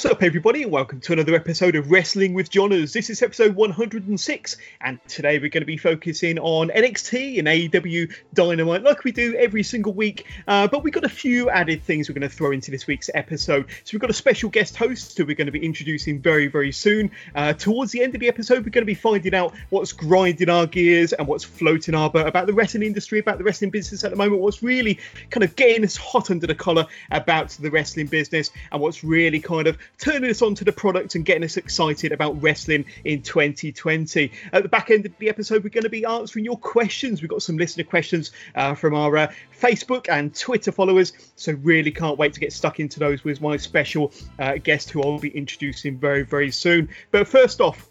What's up, everybody, and welcome to another episode of Wrestling with Johners. This is episode 106, and today we're going to be focusing on NXT and AEW Dynamite, like we do every single week. Uh, but we've got a few added things we're going to throw into this week's episode. So we've got a special guest host who we're going to be introducing very, very soon. Uh, towards the end of the episode, we're going to be finding out what's grinding our gears and what's floating our boat about the wrestling industry, about the wrestling business at the moment, what's really kind of getting us hot under the collar about the wrestling business, and what's really kind of turning us on to the product and getting us excited about wrestling in 2020. At the back end of the episode, we're going to be answering your questions. We've got some listener questions uh, from our uh, Facebook and Twitter followers, so really can't wait to get stuck into those with my special uh, guest who I'll be introducing very, very soon. But first off,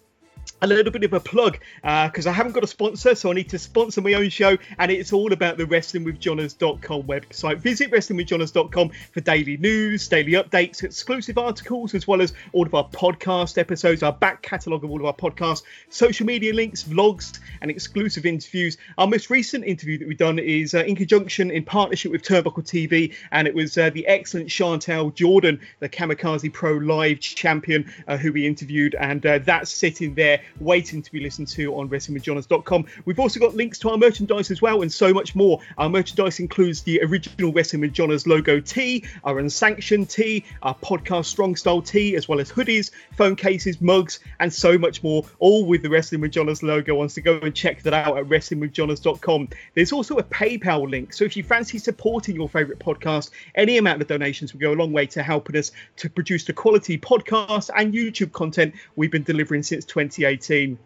a little bit of a plug because uh, I haven't got a sponsor, so I need to sponsor my own show, and it's all about the WrestlingWithJohners.com website. Visit WrestlingWithJohners.com for daily news, daily updates, exclusive articles, as well as all of our podcast episodes, our back catalogue of all of our podcasts, social media links, vlogs, and exclusive interviews. Our most recent interview that we've done is uh, in conjunction in partnership with Turnbuckle TV, and it was uh, the excellent Chantel Jordan, the Kamikaze Pro Live champion, uh, who we interviewed, and uh, that's sitting there waiting to be listened to on WrestlingWithJohners.com. We've also got links to our merchandise as well and so much more. Our merchandise includes the original Wrestling with Johners logo tee, our unsanctioned tee, our podcast Strong Style tee, as well as hoodies, phone cases, mugs, and so much more, all with the Wrestling with Johners logo on. So go and check that out at WrestlingWithJohners.com. There's also a PayPal link. So if you fancy supporting your favourite podcast, any amount of donations will go a long way to helping us to produce the quality podcast and YouTube content we've been delivering since 2018 team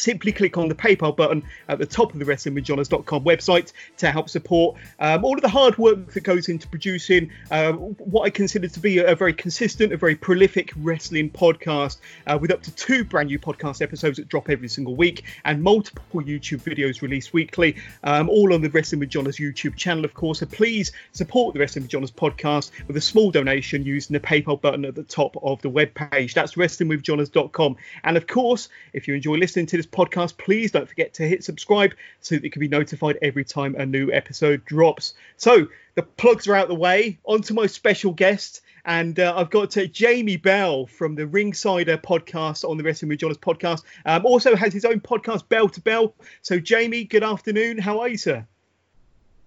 simply click on the PayPal button at the top of the WrestlingWithJohners.com website to help support um, all of the hard work that goes into producing uh, what I consider to be a, very consistent, a very prolific wrestling podcast uh, with up to two brand new podcast episodes that drop every single week and multiple YouTube videos released weekly, um, all on the Wrestling with Johners YouTube channel, of course. So please support the Wrestling with Johners podcast with a small donation using the PayPal button at the top of the webpage. That's WrestlingWithJohners.com. And of course, if you enjoy listening to this podcast, please don't forget to hit subscribe so that you can be notified every time a new episode drops. So the plugs are out the way. On to my special guest. And uh, I've got uh, Jamie Bell from the Ringsider podcast on the Wrestling with Johners podcast. Um, also has his own podcast, Bell to Bell. So, Jamie, good afternoon. How are you, sir?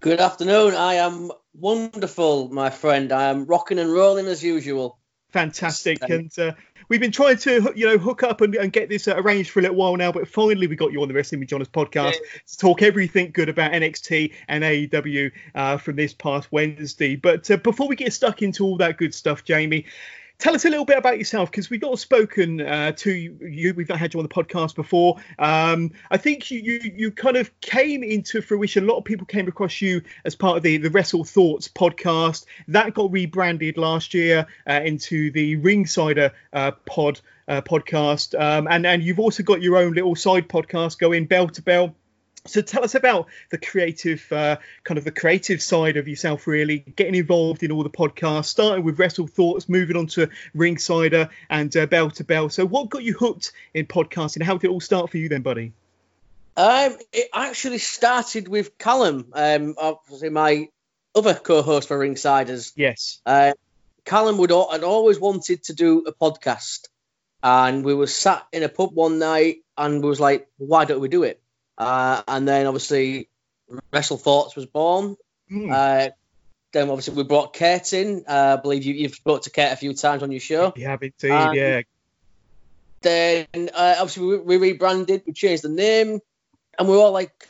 Good afternoon. I am wonderful, my friend. I am rocking and rolling as usual. Fantastic. And uh, we've been trying to you know hook up and, and get this uh, arranged for a little while now, but finally we got you on the Wrestling with Johners podcast yeah. to talk everything good about NXT and AEW uh, from this past Wednesday. But uh, before we get stuck into all that good stuff, Jamie, tell us a little bit about yourself because we've not spoken uh, to you. We've not had you on the podcast before. Um, I think you, you, you kind of came into fruition. A lot of people came across you as part of the the Wrestle Thoughts podcast that got rebranded last year uh, into the Ringsider uh, Pod uh, podcast, um, and and you've also got your own little side podcast going bell to bell so tell us about the creative uh, kind of the creative side of yourself really. Getting involved in all the podcasts starting with wrestle thoughts moving on to ringsider and uh, bell to bell. So what got you hooked in podcasting? How did it all start for you then buddy? Um, it actually started with callum um, obviously my other co-host for ringsiders. Yes. Uh, callum would had always wanted to do a podcast and we were sat in a pub one night and was like why don't we do it uh, and then obviously Wrestle Thoughts was born. Mm. Uh, then obviously we brought Kate in. Uh, I believe you, have spoke to Kate a few times on your show. You have indeed, um, yeah. Then uh, obviously we, we, rebranded, we changed the name, and we are all like,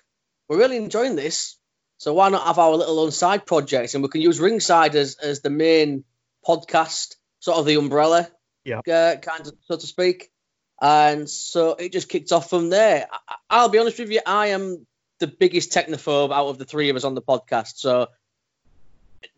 we're really enjoying this. So why not have our little own side projects, and we can use Ringside as, as the main podcast, sort of the umbrella, Yeah. uh, kind of so to speak. And so it just kicked off from there. I, I'll be honest with you, I am the biggest technophobe out of the three of us on the podcast. So,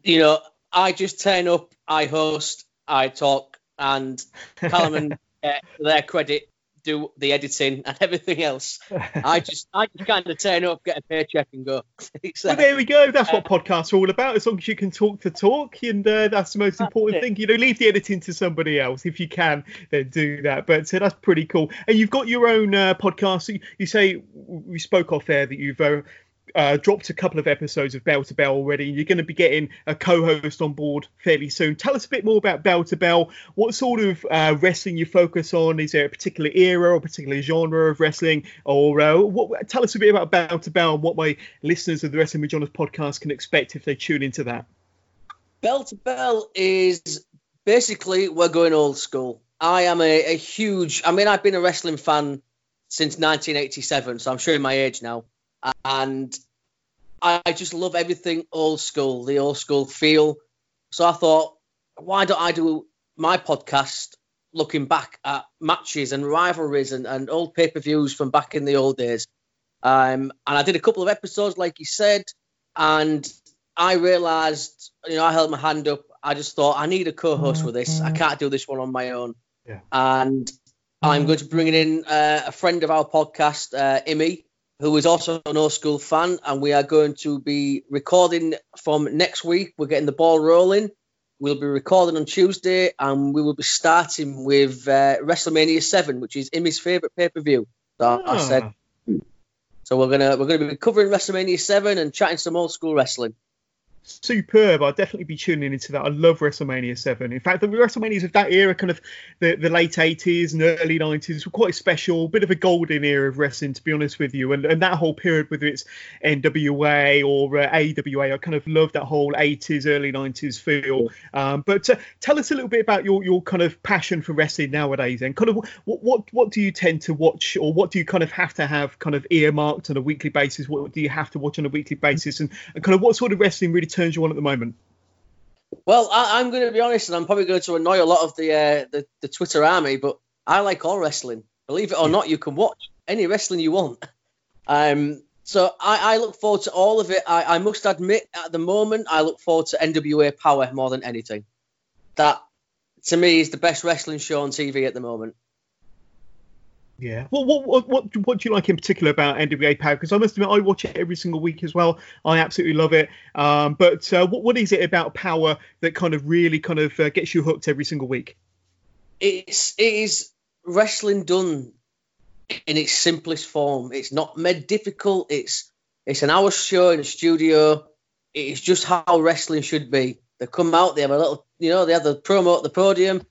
you know, I just turn up, I host, I talk, and Callum and uh, their credit, do the editing and everything else. I just, I just kind of turn up, get a paycheck, and go. Uh, Well, there we go. That's what podcasts are all about. As long as you can talk the talk, and uh, that's the most That's important it. thing. You know, leave the editing to somebody else if you can. Then do that. But so that's pretty cool. And you've got your own uh, podcast. You, you say we spoke off there that you've. Uh, dropped a couple of episodes of Bell to Bell already. You're going to be getting a co-host on board fairly soon. Tell us a bit more about Bell to Bell. What sort of uh, wrestling you focus on? Is there a particular era or particular genre of wrestling? Or uh, what, tell us a bit about Bell to Bell and what my listeners of the Wrestling with Johners podcast can expect if they tune into that. Bell to Bell is basically we're going old school. I am a, a huge. I mean, I've been a wrestling fan since 1987, so I'm showing my age now, and I just love everything old school, the old school feel. So I thought, why don't I do my podcast looking back at matches and rivalries and, and old pay per views from back in the old days? Um, and I did a couple of episodes, like you said, and I realised, you know, I held my hand up. I just thought I need a co-host with this. I can't do this one on my own. Yeah. And I'm going to bring in uh, a friend of our podcast, uh, Imi, who is also an old school fan, and we are going to be recording from next week. We're getting the ball rolling. We'll be recording on Tuesday, and we will be starting with uh, WrestleMania Seven, which is Imi's favorite pay per view. So I said, Ah, so we're gonna we're gonna be covering WrestleMania Seven and chatting some old school wrestling. Superb. I'll definitely be tuning into that. I love WrestleMania 7. In fact, the WrestleManias of that era, kind of the, the late 80s and early 90s, were quite special. bit of a golden era of wrestling, to be honest with you. And, and that whole period, whether it's NWA or uh, AWA, I kind of love that whole 80s, early 90s feel. Um, but uh, tell us a little bit about your, your kind of passion for wrestling nowadays and kind of what, what, what do you tend to watch or what do you kind of have to have kind of earmarked on a weekly basis? What do you have to watch on a weekly basis? And, and kind of what sort of wrestling really turns you on at the moment? Well, I, I'm going to be honest, and I'm probably going to annoy a lot of the, uh, the the Twitter army, but I like all wrestling. Believe it or not, you can watch any wrestling you want. Um, so I, I look forward to all of it. I, I must admit, at the moment, I look forward to NWA Power more than anything. That, to me, is the best wrestling show on TV at the moment. Yeah. Well, what what what what do you like in particular about NWA Power? Because I must admit, I watch it every single week as well. I absolutely love it. Um, but uh, what what is it about Power that kind of really kind of uh, gets you hooked every single week? it's it is wrestling done in its simplest form. It's not made difficult. It's it's an hour show in a studio. It's just how wrestling should be. They come out, they have a little, you know, they have the promo at the podium,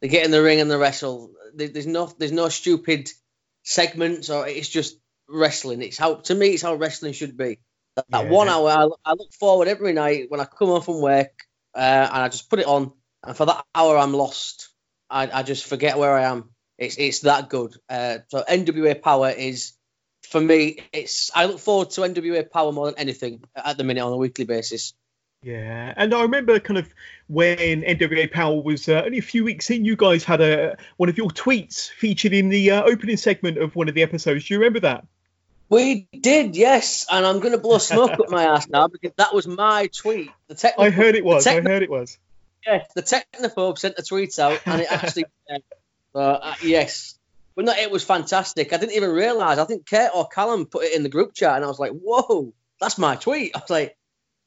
they get in the ring and they wrestle. There- There's no there's no stupid segments or it's just wrestling. It's how to me it's how wrestling should be. That, that Yeah. one hour, I, I look forward every night when I come home from work uh, and I just put it on, and for that hour I'm lost. I, I just forget where I am. It's it's that good. Uh, so NWA Power is for me. It's I look forward to NWA Power more than anything at the minute on a weekly basis. Yeah, and I remember kind of when NWA Power was uh, only a few weeks in, you guys had a one of your tweets featured in the uh, opening segment of one of the episodes. Do you remember that? We did, yes, and I'm going to blow smoke up my ass now because that was my tweet. The technical, I heard it was. the I heard it was. yeah, the technophobe sent the tweet out, and it actually, uh, uh, yes, but no, it was fantastic. I didn't even realize. I think Kurt or Callum put it in the group chat, and I was like, "Whoa, that's my tweet." I was like,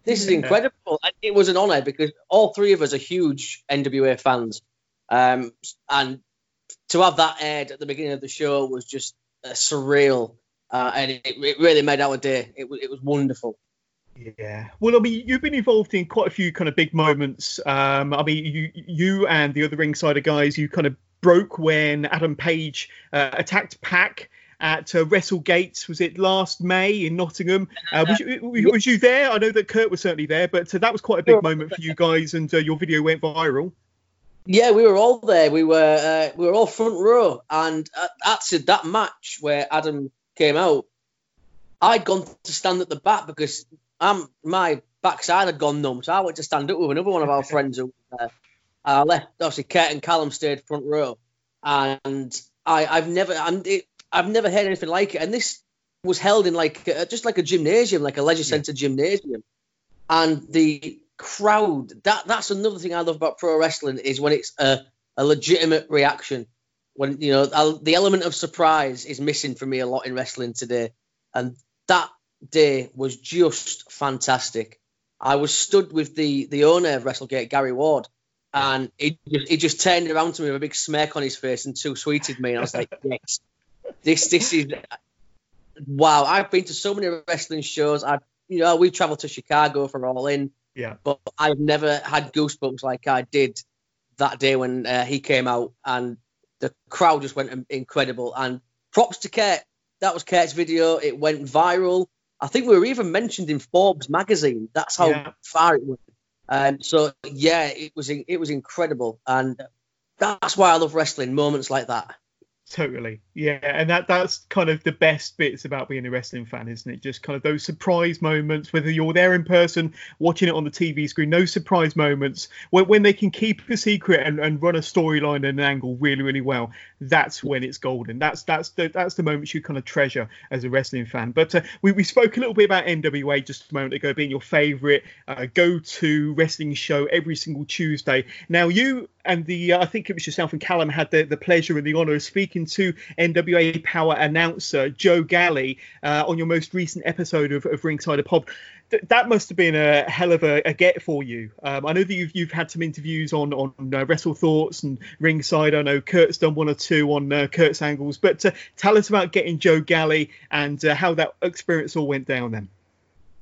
"This is incredible." And it was an honor because all three of us are huge NWA fans, um, and to have that aired at the beginning of the show was just uh, surreal, uh, and it, it really made our day. It was it was wonderful. Yeah. Well, I mean, you've been involved in quite a few kind of big moments. Um, I mean, you you and the other ringsider guys, you kind of broke when Adam Page uh, attacked Pac at uh, WrestleGate. Was it last May in Nottingham? Uh, was, you, was you there? I know that Kurt was certainly there, but uh, that was quite a big moment for you guys, and uh, your video went viral. Yeah, we were all there. We were uh, we were all front row, and actually that match where Adam came out, I'd gone to stand at the back because I'm my backside had gone numb, so I went to stand up with another one of our friends who was there. I left. Obviously, Kurt and Callum stayed front row, and I, I've never, I'm, it, I've never heard anything like it. And this was held in like a, just like a gymnasium, like a leisure centre yeah. gymnasium, and the crowd. That that's another thing I love about pro wrestling is when it's a, a legitimate reaction. When you know I'll, the element of surprise is missing for me a lot in wrestling today, and that day was just fantastic. I was stood with the the owner of WrestleGate, Gary Ward, and he just, he just turned around to me with a big smirk on his face and two sweeted me, and I was like, yes, this this is wow. I've been to so many wrestling shows. I've you know we've travelled to Chicago for All In, yeah, but I've never had goosebumps like I did that day when uh, he came out, and the crowd just went incredible. And props to Kurt. That was Kurt's video. It went viral. I think we were even mentioned in Forbes magazine. That's how yeah. far it went. Um, so yeah, it was it was incredible, and that's why I love wrestling. Moments like that. Totally, yeah, and that that's kind of the best bits about being a wrestling fan, isn't it? Just kind of those surprise moments, whether you're there in person, watching it on the TV screen, those surprise moments when, when they can keep a secret and, and run a storyline and an angle really, really well. That's when it's golden. That's that's the that's the moments you kind of treasure as a wrestling fan. But uh, we we spoke a little bit about NWA just a moment ago being your favourite uh, go-to wrestling show every single Tuesday. Now you and the uh, I think it was yourself and Callum had the, the pleasure and the honour of speaking to NWA Power announcer Joe Galli uh, on your most recent episode of, of Ringside. Th- that must have been a hell of a, a get for you. Um, I know that you've, you've had some interviews on on uh, Wrestle Thoughts and Ringside. I know Kurt's done one or two on uh, Kurt's angles, but uh, tell us about getting Joe Galli and uh, how that experience all went down then.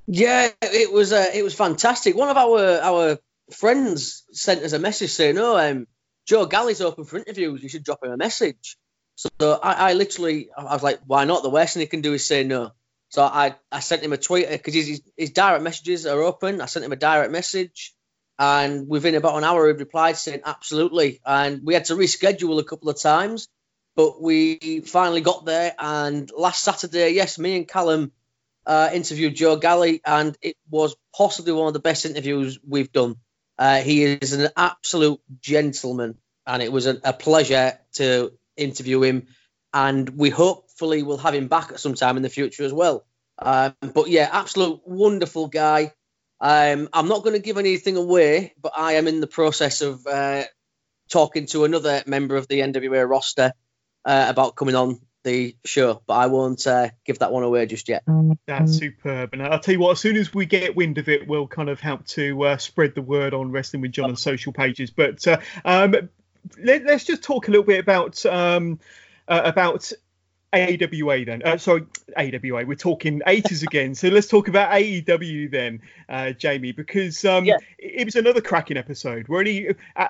Yeah, it was uh, it was fantastic. One of our our friends sent us a message saying, "Oh, um, Joe Galli's open for interviews. You should drop him a message." So I, I literally, I was like, "Why not? The worst thing he can do is say no." So I, I sent him a tweet because his, his direct messages are open. I sent him a direct message, and within about an hour, he replied saying, "Absolutely." And we had to reschedule a couple of times, but we finally got there. And last Saturday, yes, me and Callum uh, interviewed Joe Galli, and it was possibly one of the best interviews we've done. Uh, he is an absolute gentleman, and it was a, a, pleasure to interview him. And we hopefully will have him back at some time in the future as well. Um, but yeah, absolute wonderful guy. Um, I'm not going to give anything away, but I am in the process of uh, talking to another member of the NWA roster uh, about coming on the show, but I won't uh, give that one away just yet. That's superb. And I'll tell you what, as soon as we get wind of it, we'll kind of help to uh, spread the word on Wrestling with John on social pages. But uh, um, let, us just talk a little bit about um, uh, about AWA then. Uh, sorry, AWA. We're talking 80s again. So let's talk about AEW then, uh, Jamie, because um, yeah. it, it was another cracking episode. We're only uh,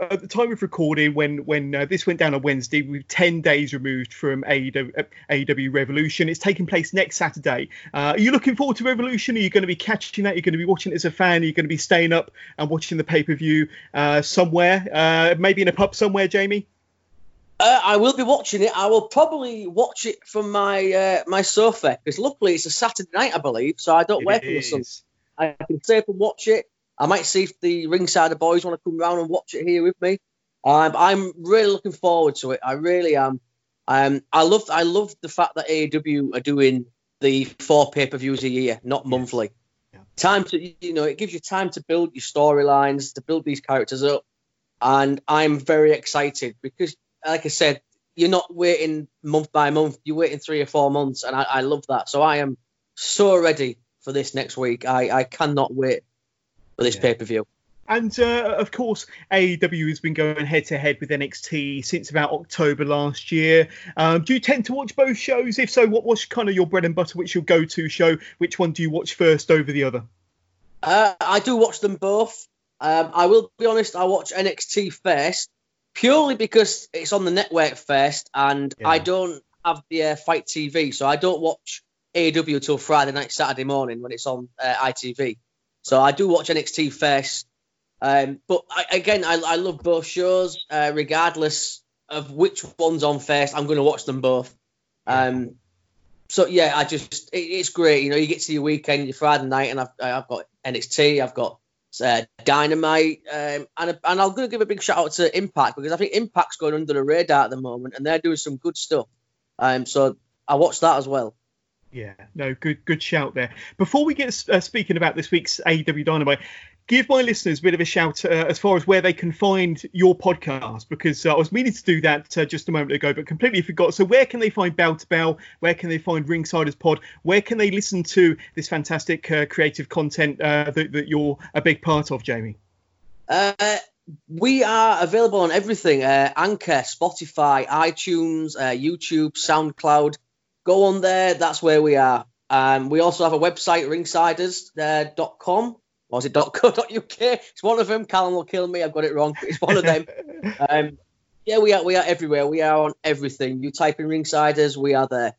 at the time of recording, when when uh, this went down on Wednesday, we're ten days removed from AEW, AEW Revolution. It's taking place next Saturday. Uh, are you looking forward to Revolution? Are you going to be catching that? You're you going to be watching it as a fan? Are you going to be staying up and watching the pay per view uh, somewhere, uh, maybe in a pub somewhere, Jamie? Uh, I will be watching it. I will probably watch it from my uh, my sofa because luckily it's a Saturday night, I believe, so I don't it work on the Sunday. I can stay up and watch it. I might see if the ringside boys want to come round and watch it here with me. Um, I'm really looking forward to it. I really am. Um, I love I love the fact that AEW are doing the four pay per views a year, not monthly. Yeah. Time to you know it gives you time to build your storylines, to build these characters up, and I'm very excited because, like I said, you're not waiting month by month. You're waiting three or four months, and I, I love that. So I am so ready for this next week. I, I cannot wait this yeah. pay per view. And uh, of course, AEW has been going head to head with NXT since about October last year. Um, do you tend to watch both shows? If so, what was kind of your bread and butter? Which your go to show? Which one do you watch first over the other? Uh, I do watch them both. Um, I will be honest, I watch NXT first purely because it's on the network first, and yeah. I don't have the uh, FITE TV, so I don't watch AEW till Friday night, Saturday morning when it's on uh, ITV. So I do watch NXT first. Um, but I, again, I, I, love both shows, uh, regardless of which one's on first. I'm going to watch them both. Um, so yeah, I just it, it's great. You know, you get to your weekend, your Friday night, and I've I've got NXT, I've got uh, Dynamite, um, and and I'm going to give a big shout out to Impact because I think Impact's going under the radar at the moment, and they're doing some good stuff. Um, so I watched that as well. Yeah, no, good good shout there. Before we get uh, speaking about this week's AEW Dynamite, give my listeners a bit of a shout uh, as far as where they can find your podcast because uh, I was meaning to do that uh, just a moment ago, but completely forgot. So, where can they find Bell to Bell? Where can they find Ringsiders Pod? Where can they listen to this fantastic uh, creative content uh, that, that, you're a big part of, Jamie? we are available on everything Anchor, Spotify, iTunes, YouTube, SoundCloud go on there. That's where we are. Um, we also have a website, ringsiders.com. Uh, or is it .co.uk? It's one of them. Callum will kill me. I've got it wrong. It's one of them. um, yeah, we are. We are everywhere. We are on everything. You type in Ringsiders, we are there.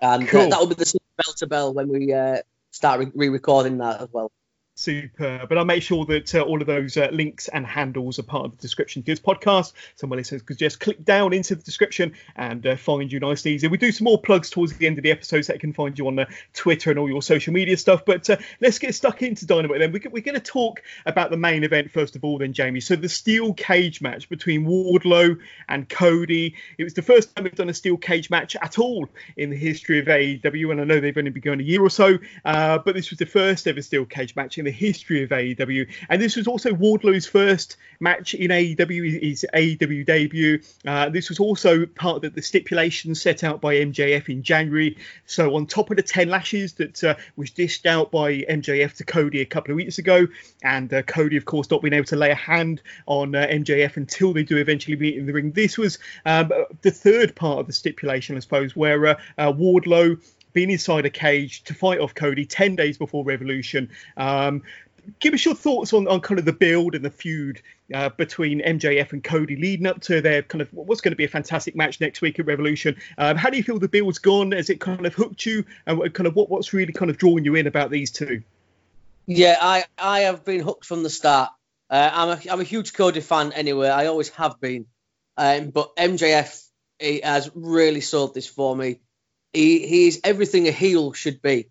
And uh, cool. uh, that will be the bell to bell when we uh, start re-recording that as well. Super. But I'll make sure that uh, all of those uh, links and handles are part of the description to this podcast. So my listeners could just click down into the description and uh, find you nice and easy. We do some more plugs towards the end of the episode so they can find you on uh, Twitter and all your social media stuff. But uh, let's get stuck into Dynamite then. We're, we're going to talk about the main event first of all, then, Jamie. So the steel cage match between Wardlow and Cody. It was the first time we've done a steel cage match at all in the history of AEW. And I know they've only been going a year or so, uh, but this was the first ever steel cage match in the history of AEW. And this was also Wardlow's first match in AEW, his AEW debut. Uh, this was also part of the stipulation set out by MJF in January. So on top of the 10 lashes that uh, was dished out by MJF to Cody a couple of weeks ago, and uh, Cody, of course, not being able to lay a hand on uh, MJF until they do eventually meet in the ring. This was um, the third part of the stipulation, I suppose, where uh, uh, Wardlow been inside a cage to fight off Cody 10 days before Revolution. Um, give us your thoughts on, on kind of the build and the feud uh, between MJF and Cody leading up to their kind of what's going to be a fantastic match next week at Revolution. Um, how do you feel the build's gone? Has it kind of hooked you? And kind of what, what's really kind of drawing you in about these two? Yeah, I, I have been hooked from the start. Uh, I'm, a, I'm a huge Cody fan anyway. I always have been. Um, but MJF has really sold this for me. He he's everything a heel should be.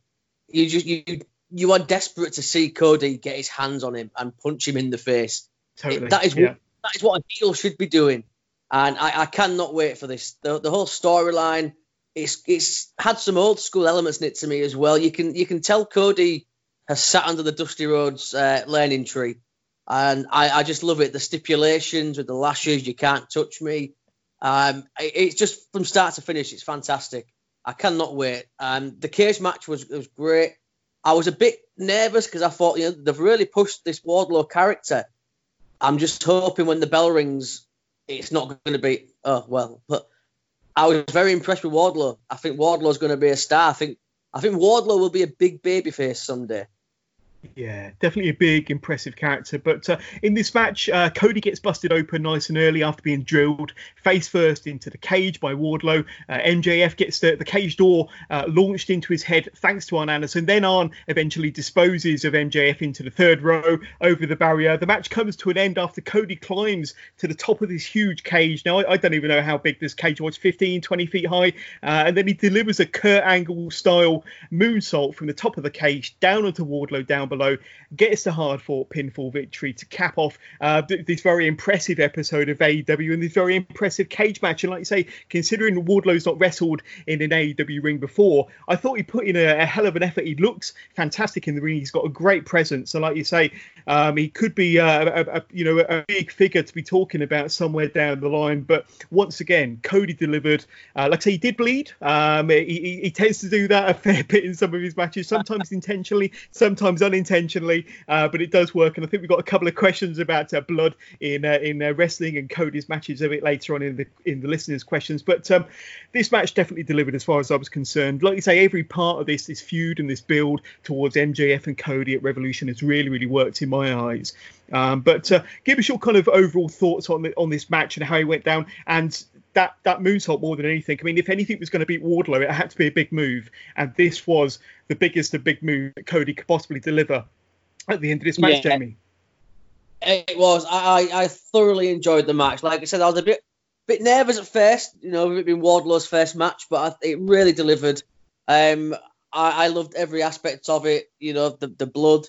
You just you you are desperate to see Cody get his hands on him and punch him in the face. Totally. That is yeah. what that is what a heel should be doing, and I, I cannot wait for this. The, the whole storyline it's it's had some old school elements in it to me as well. You can you can tell Cody has sat under the Dusty Rhodes uh, learning tree, and I, I just love it. The stipulations with the lashes, you can't touch me. Um, it, it's just from start to finish, it's fantastic. I cannot wait. Um, the cage match was was great. I was a bit nervous because I thought, you know, they've really pushed this Wardlow character. I'm just hoping when the bell rings, it's not going to be, oh, well. But I was very impressed with Wardlow. I think Wardlow's going to be a star. I think I think Wardlow will be a big babyface someday. Yeah, definitely a big, impressive character. But uh, in this match, uh, Cody gets busted open nice and early after being drilled face first into the cage by Wardlow. Uh, MJF gets the, the cage door uh, launched into his head thanks to Arn Anderson. Then Arn eventually disposes of MJF into the third row over the barrier. The match comes to an end after Cody climbs to the top of this huge cage. Now, I, I don't even know how big this cage was 15, 20 feet high. Uh, and then he delivers a Kurt Angle style moonsault from the top of the cage down onto Wardlow down below below, gets the hard fought pinfall victory to cap off uh, this very impressive episode of AEW and this very impressive cage match. And like you say, considering Wardlow's not wrestled in an AEW ring before, I thought he put in a, a hell of an effort. He looks fantastic in the ring. He's got a great presence. So like you say, um, he could be uh, a, a, you know a big figure to be talking about somewhere down the line. But once again, Cody delivered. Uh, like I say, he did bleed. Um, he, he, he tends to do that a fair bit in some of his matches, sometimes intentionally, sometimes unintentionally intentionally, uh, but it does work. And I think we've got a couple of questions about uh, blood in uh, in uh, wrestling and Cody's matches a bit later on in the in the listeners' questions. But um, this match definitely delivered as far as I was concerned. Like you say, every part of this this feud and this build towards MJF and Cody at Revolution has really really worked in my eyes. Um, but uh, give us your kind of overall thoughts on the, on this match and how it went down, and that that moonsault more than anything. I mean, if anything was going to beat Wardlow, it had to be a big move, and this was the biggest of big move that Cody could possibly deliver at the end of this match, yeah. Jamie. It was. I, I thoroughly enjoyed the match. Like I said, I was a bit bit nervous at first, you know, it being Wardlow's first match, but I, it really delivered. Um, I, I, loved every aspect of it. You know, the the blood,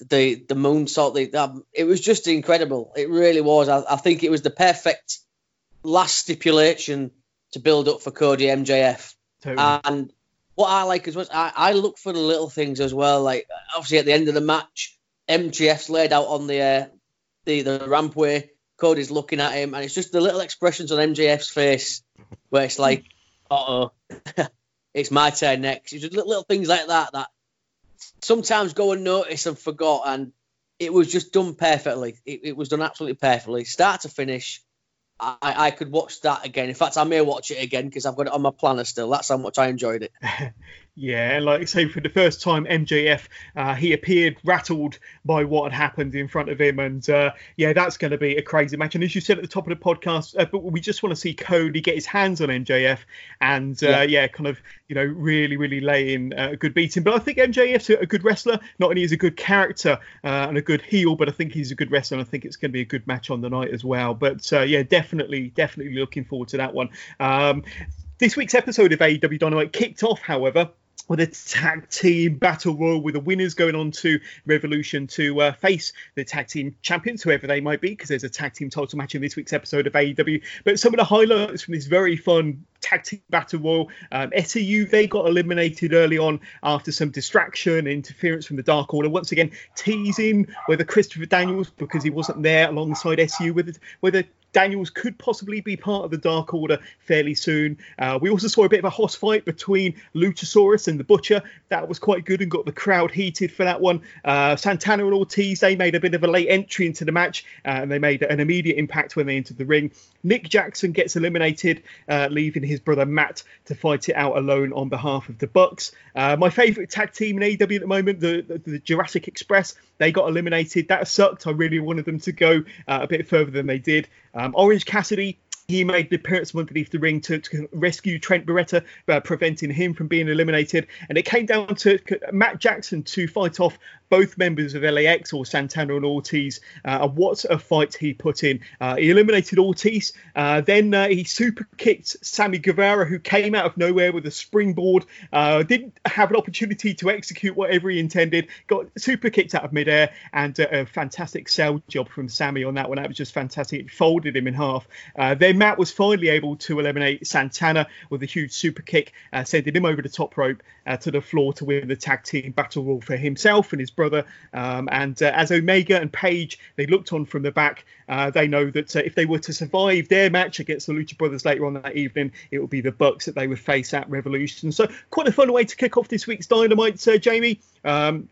the the moonsault. The, um, it was just incredible. It really was. I, I, think it was the perfect last stipulation to build up for Cody MJF. Totally. And what I like as well, I, I look for the little things as well. Like obviously at the end of the match, MJF's laid out on the uh, the the rampway. Cody's looking at him, and it's just the little expressions on MJF's face where it's like, "Uh oh, it's my turn next." It's just little, little things like that that sometimes go unnoticed and forgot, and it was just done perfectly. It, it was done absolutely perfectly, start to finish. I, I could watch that again. In fact, I may watch it again because I've got it on my planner still. That's how much I enjoyed it. Yeah, and like I say, for the first time, MJF uh, he appeared rattled by what had happened in front of him, and uh, yeah, that's going to be a crazy match. And as you said at the top of the podcast, uh, but we just want to see Cody get his hands on MJF, and uh, yeah. yeah. kind of you know really really lay in uh, a good beating. But I think MJF's a, good wrestler. Not only is a good character uh, and a good heel, but I think he's a good wrestler. and I think it's going to be a good match on the night as well. But yeah, definitely definitely looking forward to that one. Um, this week's episode of AEW Dynamite kicked off, however, with a tag team battle royal with the winners going on to Revolution to uh, face the tag team champions, whoever they might be, because there's a tag team title match in this week's episode of AEW. But some of the highlights from this very fun tag team battle royal, um, SCU they got eliminated early on after some distraction, interference from the Dark Order. Once again, teasing whether Christopher Daniels, because he wasn't there alongside SCU, whether whether Daniels could possibly be part of the Dark Order fairly soon. Uh, we also saw a bit of a hoss fight between Luchasaurus and the Butcher. That was quite good and got the crowd heated for that one. Uh, Santana and Ortiz, they made a bit of a late entry into the match uh, and they made an immediate impact when they entered the ring. Nick Jackson gets eliminated, uh, leaving his brother Matt to fight it out alone on behalf of the Bucks. Uh, my favourite tag team in AEW at the moment, the, the, the, Jurassic Express, they got eliminated. That sucked. I really wanted them to go uh, a bit further than they did. Um, Orange Cassidy he made the appearance underneath the ring to, to rescue Trent Beretta, uh, preventing him from being eliminated. And it came down to Matt Jackson to fight off both members of LAX or Santana and Ortiz. Uh, what a fight he put in! Uh, he eliminated Ortiz. Uh, then uh, he super kicked Sammy Guevara, who came out of nowhere with a springboard. Uh, didn't have an opportunity to execute whatever he intended. Got super kicked out of midair, and a fantastic sell job from Sammy on that one. That was just fantastic. It folded him in half. then Matt was finally able to eliminate Santana with a huge super kick, uh, sending him over the top rope uh, to the floor to win the tag team battle royal for himself and his brother. Um, and uh, as Omega and Page, they looked on from the back. Uh, they know that uh, if they were to survive their match against the Lucha Brothers later on that evening, it would be the Bucks that they would face at Revolution. So quite a fun way to kick off this week's Dynamite, uh, Jamie. Um,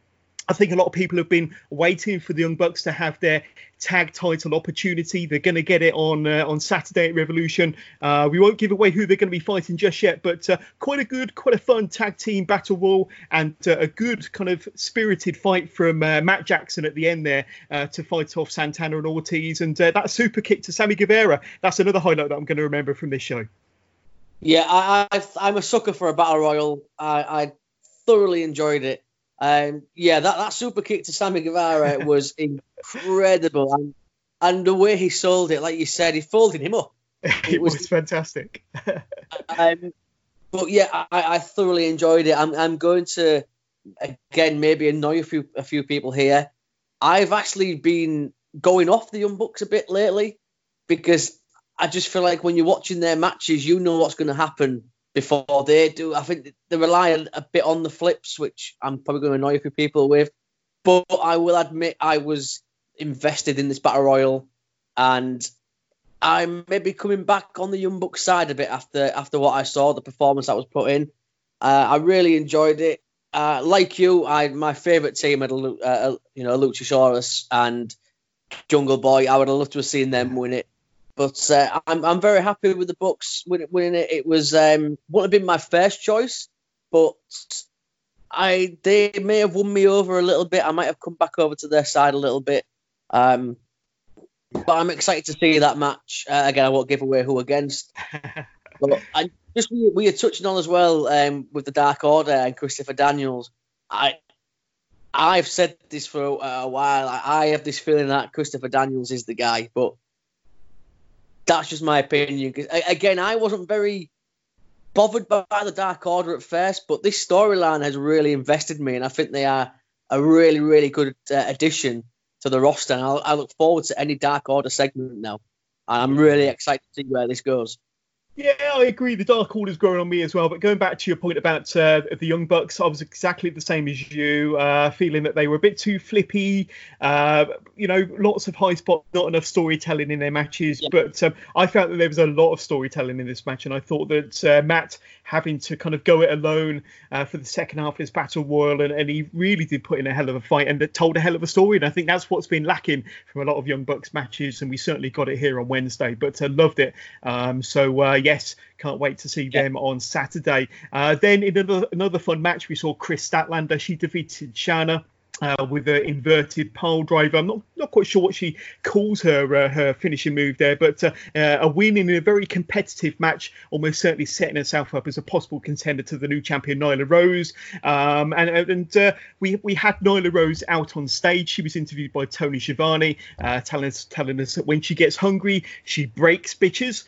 I think a lot of people have been waiting for the Young Bucks to have their tag title opportunity. They're going to get it on uh, on Saturday at Revolution. Uh, we won't give away who they're going to be fighting just yet, but uh, quite a good, quite a fun tag team battle royal and uh, a good kind of spirited fight from uh, Matt Jackson at the end there uh, to fight off Santana and Ortiz. And that super kick to Sammy Guevara. That's another highlight that I'm going to remember from this show. Yeah, I, am a sucker for a battle royal. I, I thoroughly enjoyed it. Um, yeah, that, that super kick to Sammy Guevara was incredible, and and the way he sold it, like you said, he folded him up. It, it was, was, fantastic. um, but yeah, I, I, thoroughly enjoyed it. I'm I'm going to again maybe annoy a few a few people here. I've actually been going off the Young Bucks a bit lately because I just feel like when you're watching their matches, you know what's going to happen before they do. I think they rely a bit on the flips, which I'm probably going to annoy a few people with. But I will admit I was invested in this battle royal, and I'm maybe coming back on the Young Bucks side a bit after after what I saw, the performance that was put in. Uh, I really enjoyed it. Uh, like you, I my favourite team had a uh, you know Luchasaurus and Jungle Boy. I would have loved to have seen them win it. But uh, I'm I'm very happy with the Bucks winning it. It was um, wouldn't have been my first choice, but I they may have won me over a little bit. I might have come back over to their side a little bit. Um, but I'm excited to see that match. Uh, again, I won't give away who against. but I just we, we are touching on as well um, with the Dark Order and Christopher Daniels. I I've said this for a, a while. I, I have this feeling that Christopher Daniels is the guy, but that's just my opinion. Because again, I wasn't very bothered by the Dark Order at first, but this storyline has really invested me, and I think they are a really, really good uh, addition to the roster. And I'll, I look forward to any Dark Order segment now. I'm really excited to see where this goes. Yeah, I agree. The Dark Order's growing on me as well. But going back to your point about uh, the Young Bucks, I was exactly the same as you, uh, feeling that they were a bit too flippy. Uh, you know, lots of high spots, not enough storytelling in their matches. Yeah. But um, I felt that there was a lot of storytelling in this match, and I thought that uh, Matt having to kind of go it alone uh, for the second half of his battle royal, and, and, he really did put in a hell of a fight and told a hell of a story. And I think that's what's been lacking from a lot of Young Bucks matches, and we certainly got it here on Wednesday. But I uh, loved it. Um, so yes, can't wait to see yeah. them on Saturday. Uh, then in another, another fun match, we saw Kris Statlander. She defeated Shanna uh, with an inverted pile driver. I'm not, not quite sure what she calls her uh, her finishing move there, but uh, uh a win in a very competitive match, almost certainly setting herself up as a possible contender to the new champion Nyla Rose. Um, and and uh, we we had Nyla Rose out on stage. She was interviewed by Tony Schiavone, uh, telling us telling us that when she gets hungry, she breaks bitches.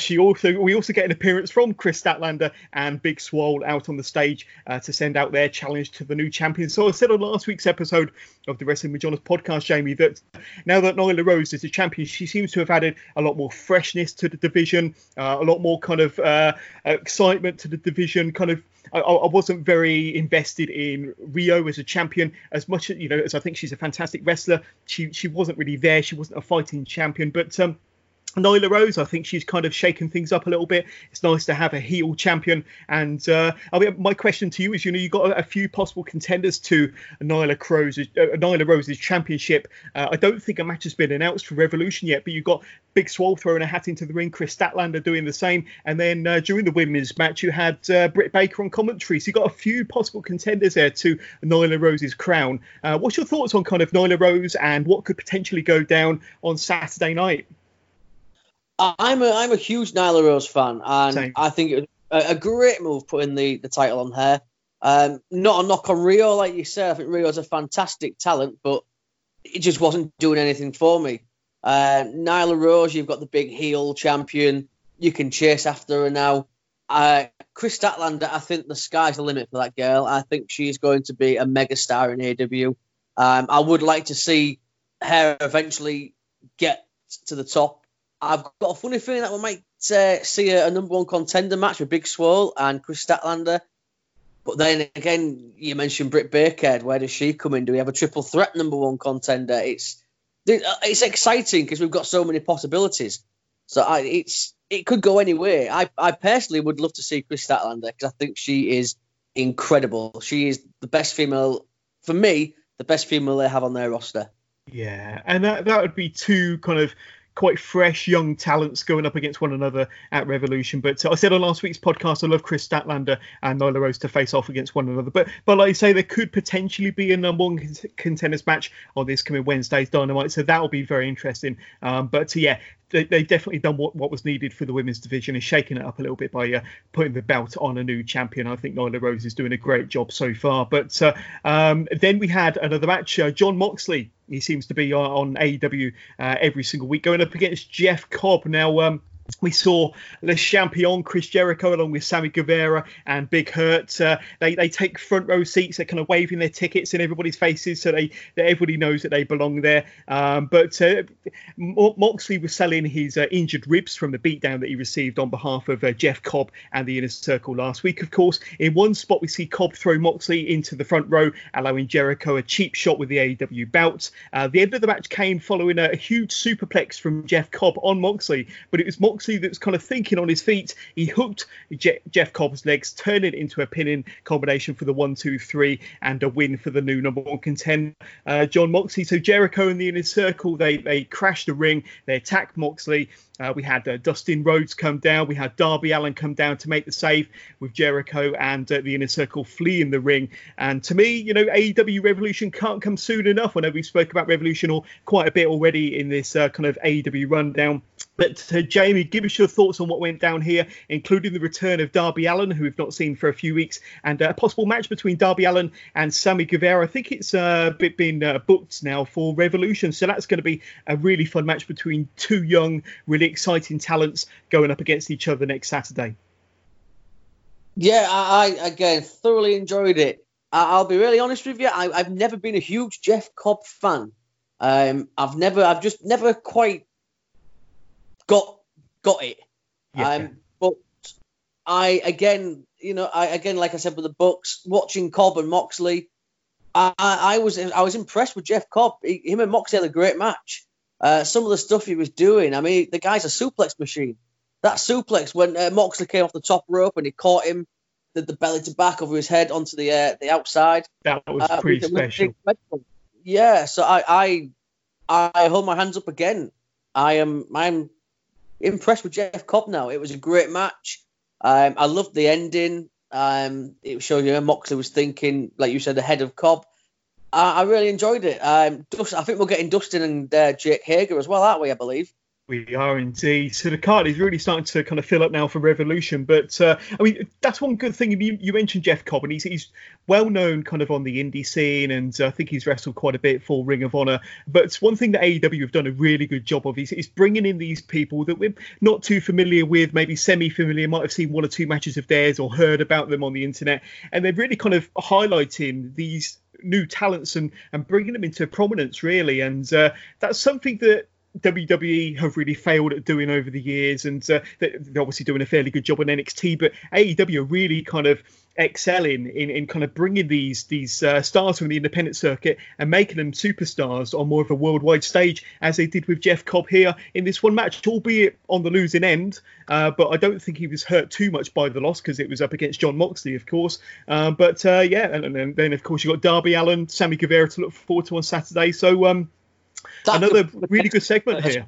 she also we also get an appearance from Kris Statlander and Big Swole out on the stage to send out their challenge to the new champion. So I said on last week's episode of the Wrestling with Johners podcast, Jamie, that now that Nyla Rose is the champion, she seems to have added a lot more freshness to the division, uh, a lot more kind of uh, excitement to the division. Kind of, I, I, wasn't very invested in Riho as a champion as much, as you know, as I think she's a fantastic wrestler. She she wasn't really there. She wasn't a fighting champion, but um, Nyla Rose, I think she's kind of shaken things up a little bit. It's nice to have a heel champion. And uh, I mean, my question to you is, you know, you've got a, a few possible contenders to Nyla, Rose's, uh, Nyla Rose's championship. Uh, I don't think a match has been announced for Revolution yet, but you've got Big Swole throwing a hat into the ring, Kris Statlander doing the same. And then uh, during the women's match, you had uh, Britt Baker on commentary. So you've got a few possible contenders there to Nyla Rose's crown. Uh, what's your thoughts on kind of Nyla Rose and what could potentially go down on Saturday night? I'm a I'm a huge Nyla Rose fan, and Same. I think it was a, a, great move putting the, the title on her. Um, not a knock on Riho, like you said. I think Riho's a fantastic talent, but it just wasn't doing anything for me. Uh, Nyla Rose, you've got the big heel champion. You can chase after her now. Uh, Kris Statlander, I think the sky's the limit for that girl. I think she's going to be a megastar in AW. Um, I would like to see her eventually get to the top I've got a funny feeling that we might uh, see a, a, number one contender match with Big Swole and Kris Statlander. But then again, you mentioned Britt Baker. Where does she come in? Do we have a triple threat number one contender? It's uh, it's exciting because we've got so many possibilities. So I, it's it could go anywhere. I, I personally would love to see Kris Statlander because I think she is incredible. She is the best female for me, the best female they have on their roster. Yeah, and that that would be two kind of quite fresh young talents going up against one another at Revolution. But I said on last week's podcast, I love Kris Statlander and Nyla Rose to face off against one another. But but like I say, there could potentially be a number one contenders match on this coming Wednesday's Dynamite, so that will be very interesting. Um, but yeah, they, have definitely done what, what was needed for the women's division and shaking it up a little bit by uh, putting the belt on a new champion. I think Nyla Rose is doing a great job so far. But uh, um, then we had another match. Uh, Jon Moxley, he seems to be on, on AEW uh, every single week, going up against Jeff Cobb. Now, um, we saw Le Champion, Chris Jericho, along with Sammy Guevara and Big Hurt. Uh, they, they take front row seats. They're kind of waving their tickets in everybody's faces so they that everybody knows that they belong there. Um, but uh, Moxley was selling his uh, injured ribs from the beatdown that he received on behalf of uh, Jeff Cobb and the Inner Circle last week, of course. In one spot, we see Cobb throw Moxley into the front row, allowing Jericho a cheap shot with the AEW belt. Uh, the end of the match came following a, a huge superplex from Jeff Cobb on Moxley, but it was Moxley Moxley that was kind of thinking on his feet. He hooked Je- Jeff Cobb's legs, turning it into a pinning combination for the one, two, three, and a win for the new number one contender, uh, Jon Moxley. So Jericho and the Inner Circle, they they crashed the ring, they attacked Moxley. Uh, we had uh, Dustin Rhodes come down. We had Darby Allin come down to make the save with Jericho and uh, the Inner Circle fleeing the ring. And to me, you know, AEW Revolution can't come soon enough. Know we spoke about Revolution or quite a bit already in this uh, kind of AEW rundown. But uh, Jamie, give us your thoughts on what went down here, including the return of Darby Allin, who we've not seen for a few weeks, and uh, a possible match between Darby Allin and Sammy Guevara. I think it's uh, been uh, booked now for Revolution, so that's going to be a really fun match between two young, really exciting talents going up against each other next Saturday. Yeah, I, I again thoroughly enjoyed it. I'll be really honest with you. I, have never been a huge Jeff Cobb fan. Um, I've never, I've just never quite got got it. Yeah. Um, but I again, you know, I again, like I said with the Bucks, watching Cobb and Moxley, I, I was I was impressed with Jeff Cobb. He, him and Moxley had a great match. Uh, some of the stuff he was doing, I mean, the guy's a suplex machine. That suplex when uh, Moxley came off the top rope and he caught him, the, the belly to back over his head onto the uh, the outside. That was uh, pretty special. Yeah, so I, I I hold my hands up again. I am I'm impressed with Jeff Cobb now. It was a great match. Um, I loved the ending. Um, it showed you Moxley was thinking, like you said, ahead of Cobb. I, I really enjoyed it. Um, Dust, I think we're getting Dustin and uh, Jake Hager as well, aren't we? I believe. We are indeed. So the card is really starting to kind of fill up now for Revolution. But uh, I mean, that's one good thing. You, you mentioned Jeff Cobb, and he's, he's well known kind of on the indie scene, and uh, I think he's wrestled quite a bit for Ring of Honor. But it's one thing that AEW have done a really good job of is, is bringing in these people that we're not too familiar with, maybe semi-familiar, might have seen one or two matches of theirs or heard about them on the internet, and they're really kind of highlighting these new talents and and bringing them into prominence really and uh, that's something that WWE have really failed at doing over the years, and uh, they're obviously doing a fairly good job on NXT. But AEW are really kind of excelling in, in kind of bringing these these uh, stars from the independent circuit and making them superstars on more of a worldwide stage, as they did with Jeff Cobb here in this one match, albeit on the losing end. Uh, but I don't think he was hurt too much by the loss because it was up against Jon Moxley, of course. Uh, but uh, yeah, and, and, then of course you got Darby Allin, Sammy Guevara to look forward to on Saturday. So. Um, that Another could, really good segment here.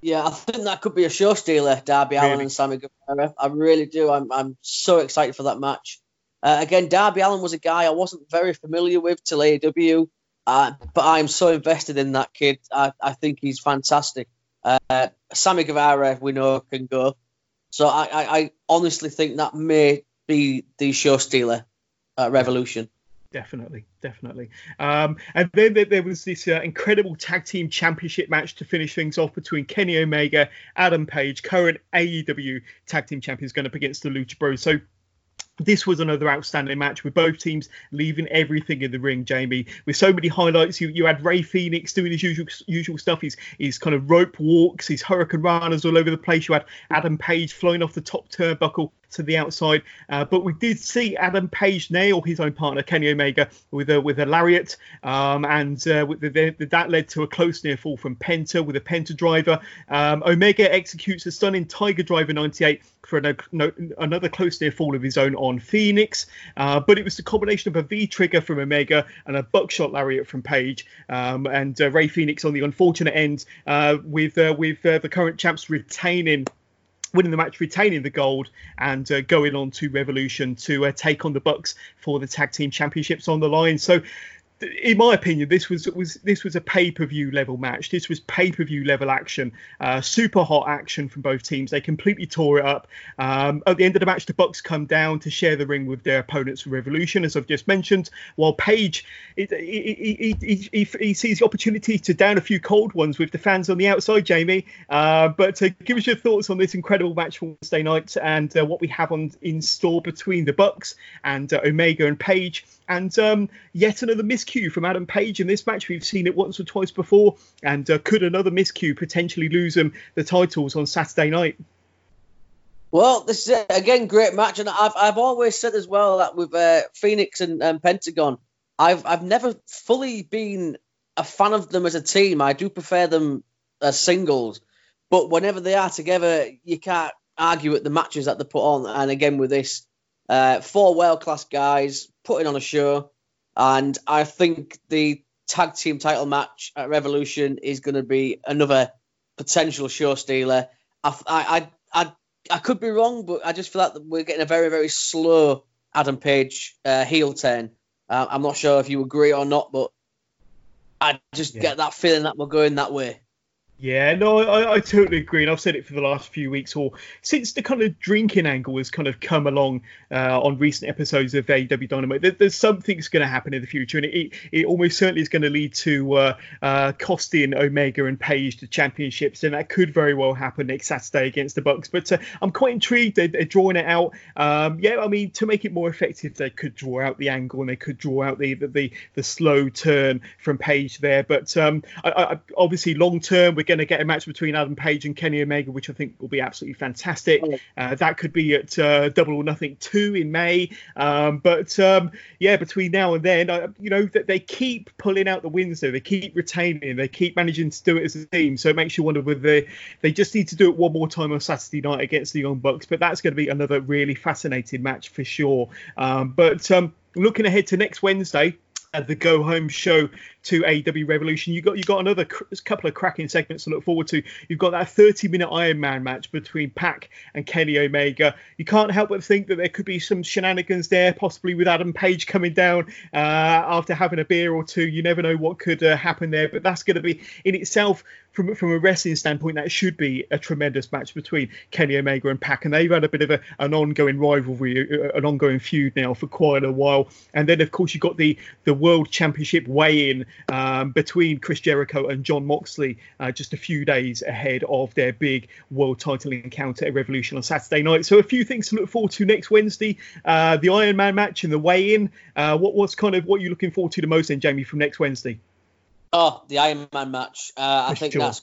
Yeah, I think that could be a show stealer, Darby really? Allin and Sammy Guevara. I really do. I'm, I'm so excited for that match. Uh, again, Darby Allin was a guy I wasn't very familiar with till AEW, uh, but I'm so invested in that kid. I, I think he's fantastic. Uh, Sammy Guevara, we know, can go. So I, I, I honestly think that may be the show stealer at Revolution definitely, definitely. Um, and then there, was this uh, incredible tag team championship match to finish things off between Kenny Omega, Adam Page, current AEW tag team champions, going up against the Lucha Bros. So this was another outstanding match with both teams leaving everything in the ring, Jamie. With so many highlights, you, you had Rey Fenix doing his usual usual stuff, his, his kind of rope walks, his hurricanranas all over the place. You had Adam Page flying off the top turnbuckle to the outside. Uh, but we did see Adam Page nail his own partner Kenny Omega with a with a lariat, um, and uh, the, the, that led to a close near fall from Penta with a Penta driver. Um, Omega executes a stunning Tiger Driver 98 for no, no, another close near fall of his own on Fenix, Uh, but it was the combination of a V trigger from Omega and a buckshot lariat from Page, um, and uh, Rey Fenix on the unfortunate end with with the current champs retaining winning the match, retaining the gold, and uh, going on to Revolution to uh, take on the Bucks for the tag team championships on the line. So in my opinion, this was was this was a pay per view level match. This was pay per view level action, uh, super hot action from both teams. They completely tore it up. Um, at the end of the match, the Bucks come down to share the ring with their opponents for Revolution, as I've just mentioned. While Page, he, he, he, he, sees the opportunity to down a few cold ones with the fans on the outside. Jamie, uh, but uh, give us your thoughts on this incredible match for Wednesday night and uh, what we have on in store between the Bucks and uh, Omega and Page, and um, yet another miss miscue from Adam Page in this match. We've seen it once or twice before. And uh, could another miscue potentially lose them the titles on Saturday night? Well, this is again great match, and I've I've always said as well that with uh, and, and Pentagon, I've I've never fully been a fan of them as a team. I do prefer them as singles, but whenever they are together, you can't argue at the matches that they put on. And again with this, uh, four world class guys putting on a show. And I think the tag team title match at Revolution is going to be another potential show stealer. I, I, I, I, could be wrong, but I just feel like we're getting a very, very slow Adam Page uh, heel turn. Uh, I'm not sure if you agree or not, but I just yeah. get that feeling that we're going that way. Yeah, no, I, I totally agree, and I've said it for the last few weeks, or since the kind of drinking angle has kind of come along uh, on recent episodes of AEW Dynamite. There, there's something's going to happen in the future, and it, it almost certainly is going to lead to uh, uh, Omega and Page the championships, and that could very well happen next Saturday against the Bucks. But uh, I'm quite intrigued. They're, they're drawing it out. Um, yeah, I mean, to make it more effective, they could draw out the angle and they could draw out the the the, the slow turn from Page there. But um, I, I, obviously, long term, we're going to get a match between Adam Page and Kenny Omega, which I think will be absolutely fantastic. Uh, that could be at uh, Double or Nothing 2 in May. Um, but um, yeah, between now and then, uh, you know, that they keep pulling out the wins, though. They keep retaining, they keep managing to do it as a team. So it makes you wonder whether they, they just need to do it one more time on Saturday night against the Young Bucks. But that's going to be another really fascinating match for sure. Um, but um, looking ahead to next Wednesday, the go home show to AEW Revolution. You got you got another cr- couple of cracking segments to look forward to. You've got that 30 minute Iron Man match between Pac and Kenny Omega. You can't help but think that there could be some shenanigans there, possibly with Adam Page coming down uh, after having a beer or two. You never know what could uh, happen there, but that's going to be in itself from from a wrestling standpoint, that should be a tremendous match between Kenny Omega and Pac, and they've had a bit of a, an ongoing rivalry, uh, an ongoing feud now for quite a while. And then, of course, you've got the the World Championship weigh-in um, between Chris Jericho and Jon Moxley uh, just a few days ahead of their big world title encounter at Revolution on Saturday night. So a few things to look forward to next Wednesday: uh, the Iron Man match and the weigh-in. Uh, what what's kind of what are you looking forward to the most, then, Jamie, from next Wednesday? Oh, the Iron Man match. Uh, I think sure. that's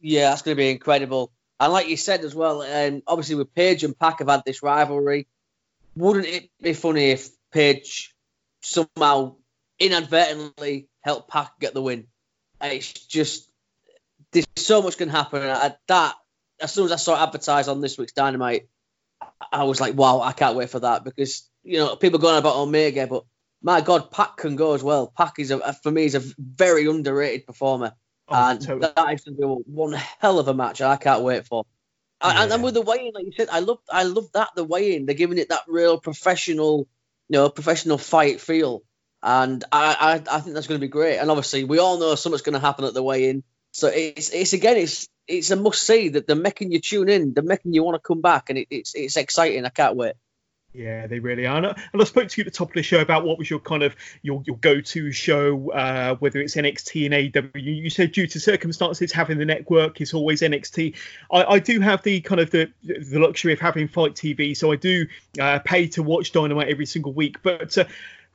yeah, that's going to be incredible. And like you said as well, um, obviously with Page and Pac have had this rivalry. Wouldn't it be funny if Page somehow inadvertently helped Pac get the win? It's just there's so much can happen. At that, as soon as I saw it advertised on this week's Dynamite, I was like, wow, I can't wait for that because you know people going about Omega, but my God, Pac can go as well. Pac is a, for me is a very underrated performer, oh, and totally. that is going to be one hell of a match. I can't wait for. Yeah. And, and with the weigh-in, like you said, I love I love that the weigh-in. They're giving it that real professional, you know, professional fight feel, and I I, I think that's going to be great. And obviously, we all know something's going to happen at the weigh-in, so it's it's again it's it's a must see that they're making you tune in, they're making you want to come back, and it, it's it's exciting. I can't wait. Yeah, they really are. And I, spoke to you at the top of the show about what was your kind of your, your go-to show, uh, whether it's NXT and AEW. You said due to circumstances, having the network is always NXT. I, I do have the kind of the the luxury of having FITE TV, so I do uh, pay to watch Dynamite every single week. But uh,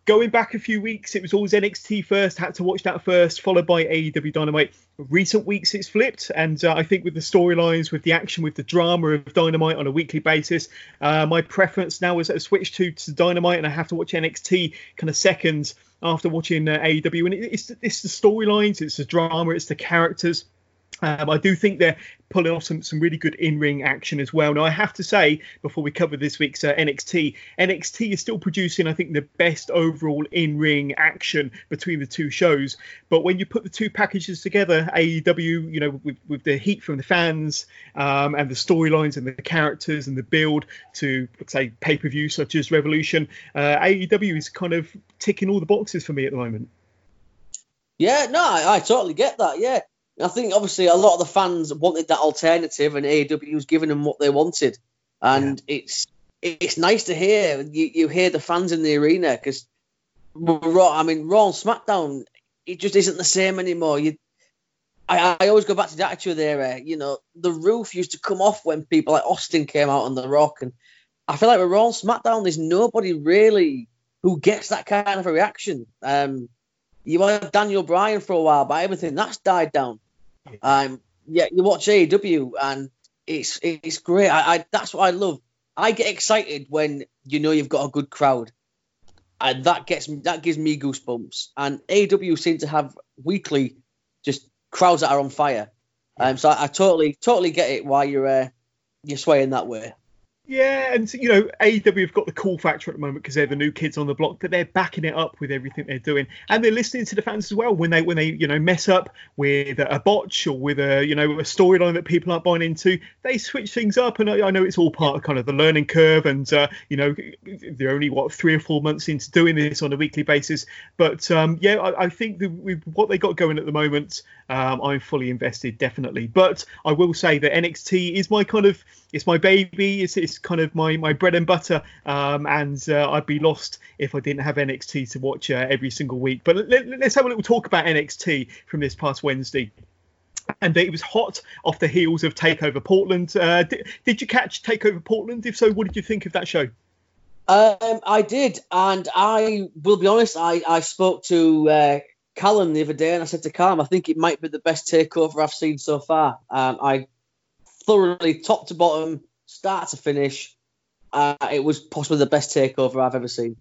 going back a few weeks, it was always NXT first. Had to watch that first, followed by AEW Dynamite. Recent weeks, it's flipped, and uh, I think with the storylines, with the action, with the drama of Dynamite on a weekly basis, uh, my preference now is a switch to, to Dynamite, and I have to watch NXT kind of second after watching uh, AEW. And it, it's it's the storylines, it's the drama, it's the characters. Um, I do think they're pulling off some, some really good in-ring action as well. Now I have to say before we cover this week's uh, NXT, NXT is still producing I think the best overall in-ring action between the two shows. But when you put the two packages together, AEW, you know, with, with the heat from the fans um, and the storylines and the characters and the build to say pay-per-view such as Revolution, uh, AEW is kind of ticking all the boxes for me at the moment. Yeah, no, I, I totally get that. Yeah, I think obviously a lot of the fans wanted that alternative, and AEW was giving them what they wanted, and yeah. it's it's nice to hear you, you hear the fans in the arena because Raw, I mean Raw and SmackDown, it just isn't the same anymore. You, I, I always go back to the Attitude Era. You know, the roof used to come off when people like Austin came out on the Rock, and I feel like with Raw and SmackDown, there's nobody really who gets that kind of a reaction. Um, you had Daniel Bryan for a while, but everything that's died down. Um, yeah, you watch AEW and it's it's great. I, I that's what I love. I get excited when you know you've got a good crowd, and that gets that gives me goosebumps. And AEW seem to have weekly just crowds that are on fire. Um, so I, I totally totally get it why you're uh, you're swaying that way. Yeah, and you know, AEW have got the cool factor at the moment because they're the new kids on the block, but they're backing it up with everything they're doing, and they're listening to the fans as well when they when they you know mess up with a botch or with a you know a storyline that people aren't buying into. They switch things up, and I, I know it's all part of kind of the learning curve, and uh, you know they're only what three or four months into doing this on a weekly basis, but um, yeah, I, I think the, with what they got going at the moment, um, I'm fully invested definitely. But I will say that NXT is my kind of it's my baby. It's, it's kind of my, my bread and butter. Um, and uh, I'd be lost if I didn't have NXT to watch uh, every single week. But let, us have a little talk about NXT from this past Wednesday. And it was hot off the heels of Takeover Portland. Uh, did, did you catch Takeover Portland? If so, what did you think of that show? Um, I did, and I will be honest. I, I spoke to uh, Callum the other day, and I said to Callum, I think it might be the best takeover I've seen so far. Um, I thoroughly, top to bottom, start to finish. Uh, it was possibly the best takeover I've ever seen.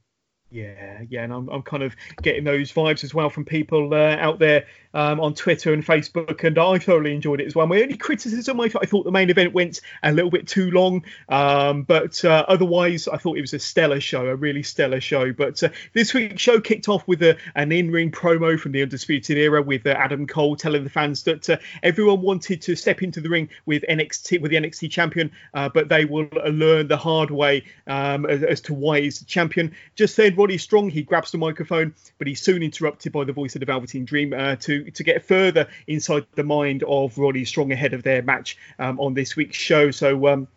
Yeah, yeah, and I'm, I'm kind of getting those vibes as well from people uh, out there um, on Twitter and Facebook, and I thoroughly enjoyed it as well. My only criticism, I, I thought the main event went a little bit too long, um, but uh, otherwise, I thought it was a stellar show, a really stellar show. But uh, this week's show kicked off with a, an in-ring promo from the Undisputed Era with uh, Adam Cole telling the fans that uh, everyone wanted to step into the ring with NXT with the NXT champion, uh, but they will learn the hard way um, as, as, to why he's the champion. Just then, Roddy Strong he grabs the microphone, but he's soon interrupted by the voice of the Velveteen Dream to to get further inside the mind of Roddy Strong ahead of their match um, on this week's show. So um,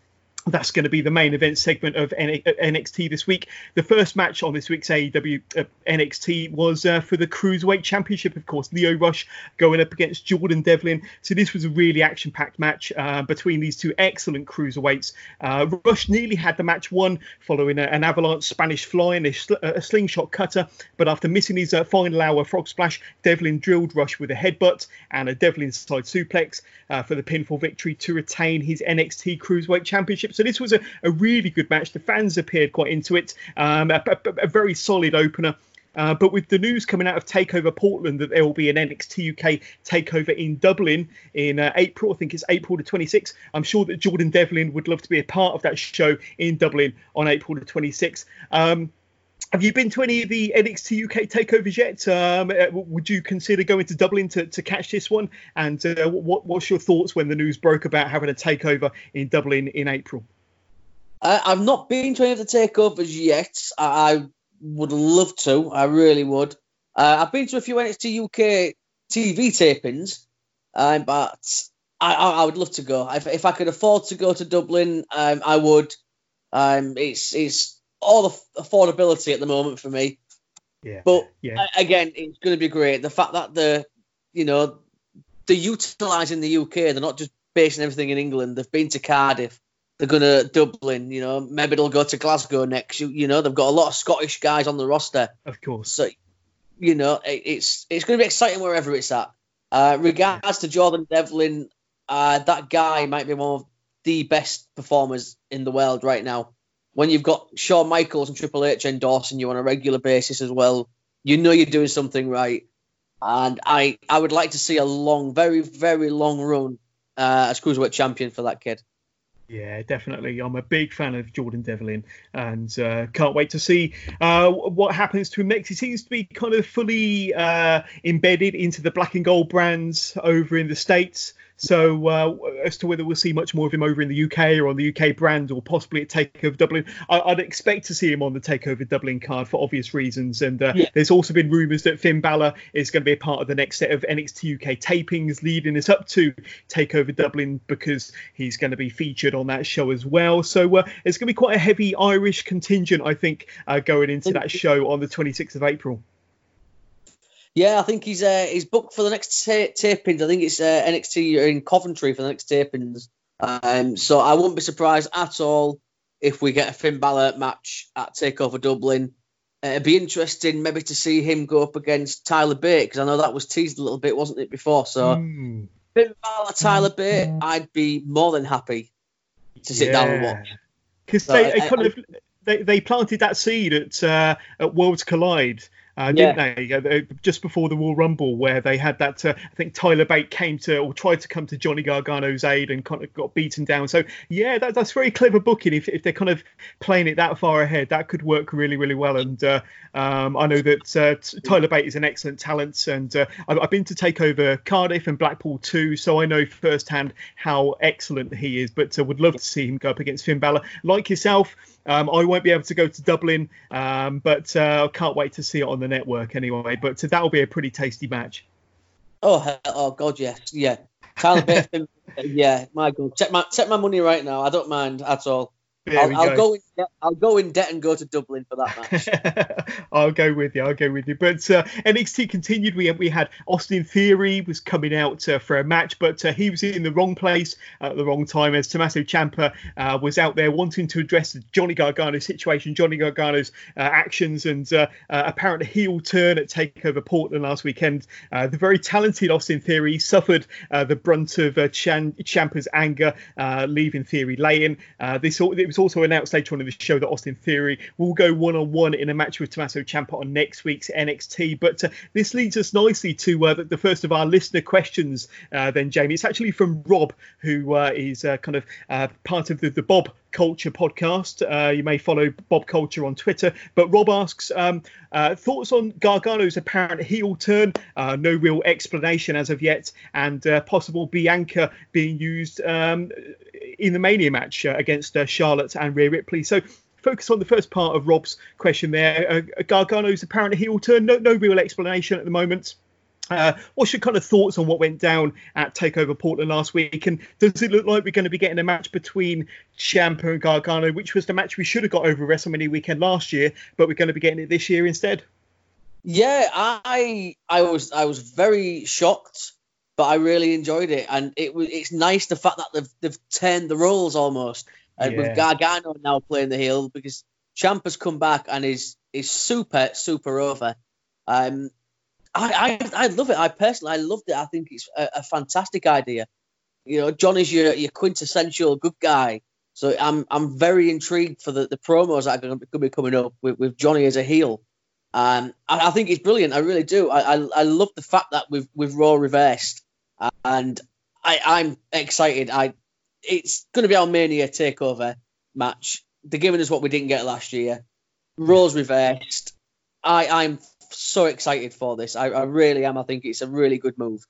that's going to be the main event segment of NXT this week. The first match on this week's AEW uh, NXT was uh, for the Cruiserweight Championship, of course. Lio Rush going up against Jordan Devlin. So this was a really action-packed match uh, between these two excellent cruiserweights. Uh, Rush nearly had the match won following a, an avalanche Spanish fly and a, sl- a, slingshot cutter, but after missing his uh, final hour frog splash, Devlin drilled Rush with a headbutt and a Devlin side suplex uh, for the pinfall victory to retain his NXT Cruiserweight Championship. Championship. So this was a, a really good match. The fans appeared quite into it. Um, a, a, a, very solid opener. Uh, but with the news coming out of Takeover Portland that there will be an NXT UK takeover in Dublin in uh, April, I think it's April the 26th. I'm sure that Jordan Devlin would love to be a part of that show in Dublin on April the 26th. Um, have you been to any of the NXT UK takeovers yet? Um, uh, would you consider going to Dublin to, to catch this one? And uh, what, what's your thoughts when the news broke about having a takeover in Dublin in April? Uh, I've not been to any of the takeovers yet. I would love to. I really would. Uh, I've been to a few NXT UK TV tapings, um, but I, I, would love to go. If, if, I could afford to go to Dublin, um, I would. Um, it's it's all the affordability at the moment for me. Yeah. But yeah. again, it's going to be great. The fact that the, you know, they're utilising the UK. They're not just basing everything in England. They've been to Cardiff. They're going to Dublin. You know, maybe they'll go to Glasgow next. You, you know, they've got a lot of Scottish guys on the roster. Of course. So, you know, it, it's it's going to be exciting wherever it's at. Uh, regards yeah. to Jordan Devlin, uh, that guy might be one of the best performers in the world right now when you've got Shawn Michaels and Triple H endorsing you on a regular basis as well, you know you're doing something right. And I, I would like to see a long, very, very long run uh, as cruiserweight champion for that kid. Yeah, definitely. I'm a big fan of Jordan Devlin and uh, can't wait to see uh, what happens to him next. He seems to be kind of fully uh, embedded into the black and gold brands over in the States. So uh, as to whether we'll see much more of him over in the UK or on the UK brand or possibly at Takeover Dublin, I, would expect to see him on the Takeover Dublin card for obvious reasons. And uh, yeah. there's also been rumours that Finn Balor is going to be a part of the next set of NXT UK tapings leading us up to Takeover Dublin because he's going to be featured on that show as well. So uh, it's going to be quite a heavy Irish contingent, I think, uh, going into that show on the 26th of April. Yeah, I think he's uh, he's booked for the next ta- tapings. I think it's uh, NXT in Coventry for the next tapings. Um, so I wouldn't be surprised at all if we get a Finn Balor match at Takeover Dublin. Uh, it'd be interesting maybe to see him go up against Tyler Bate because I know that was teased a little bit, wasn't it, before? So mm. Finn Balor, Tyler Bate, I'd be more than happy to sit yeah. down and watch. Because they, they, kind I, of they, they planted that seed at uh, at Worlds Collide uh, didn't yeah. they? Uh, just before the Royal Rumble, where they had that. Uh, I think Tyler Bate came to or tried to come to Johnny Gargano's aid and kind of got beaten down. So yeah, that, that's very clever booking. If, if they're kind of playing it that far ahead, that could work really really well. And uh, um, I know that uh, Tyler Bate is an excellent talent, and uh, I've, I've, been to take over Cardiff and Blackpool too, so I know firsthand how excellent he is. But I would love to see him go up against Finn Balor. Like yourself, um, I won't be able to go to Dublin, um, but I can't wait to see it on the network anyway. But that'll be a pretty tasty match. Oh, oh God, yes, yeah. Bate, yeah, my God, take my take my money right now. I don't mind at all. I'll, I'll, go. in debt, I'll go in debt and go to Dublin for that match. I'll go with you. I'll go with you. But uh, NXT continued. We we had Austin Theory was coming out uh, for a match, but uh, he was in the wrong place at the wrong time as Tommaso Ciampa uh, was out there wanting to address the Johnny Gargano situation, Johnny Gargano's uh, actions, and uh, apparent heel turn at Takeover Portland last weekend. the very talented Austin Theory suffered the brunt of Ciampa's anger, leaving Theory laying. this it was also announced later on in the show that Austin Theory will go one on one in a match with Tommaso Ciampa on next week's NXT. But uh, this leads us nicely to uh, the, the, first of our listener questions, uh, then, Jamie. It's actually from Rob, who uh, is uh, kind of part of the, the Bob Culture podcast. Uh, you may follow Bob Culture on Twitter. But Rob asks um, uh, thoughts on Gargano's apparent heel turn. Uh, no real explanation as of yet, and possible Bianca being used um, in the Mania match uh, against uh, Charlotte and Rhea Ripley. So focus on the first part of Rob's question there. Uh, Gargano's apparent heel turn, no, no real explanation at the moment. Uh, what's your kind of thoughts on what went down at Takeover Portland last week? And does it look like we're going to be getting a match between Ciampa and Gargano, which was the match we should have got over WrestleMania weekend last year, but we're going to be getting it this year instead? Yeah, I I was I was very shocked but I really enjoyed it, and it was it's nice the fact that they've they've turned the roles almost, and yeah. with Gargano now playing the heel because Ciampa's come back and is is super super over. Um, I, I I love it. I personally I loved it. I think it's a, a fantastic idea. You know, John is your your quintessential good guy. So I'm I'm very intrigued for the, the promos that are going to be coming up with, with Johnny as a heel. Um, I, I, think it's brilliant. I really do. I, I, I love the fact that we've we've Raw reversed, and I, I'm excited. I it's going to be our Mania takeover match. They're giving us what we didn't get last year. Raw's reversed. I I'm so excited for this. I, I really am. I think it's a really good move.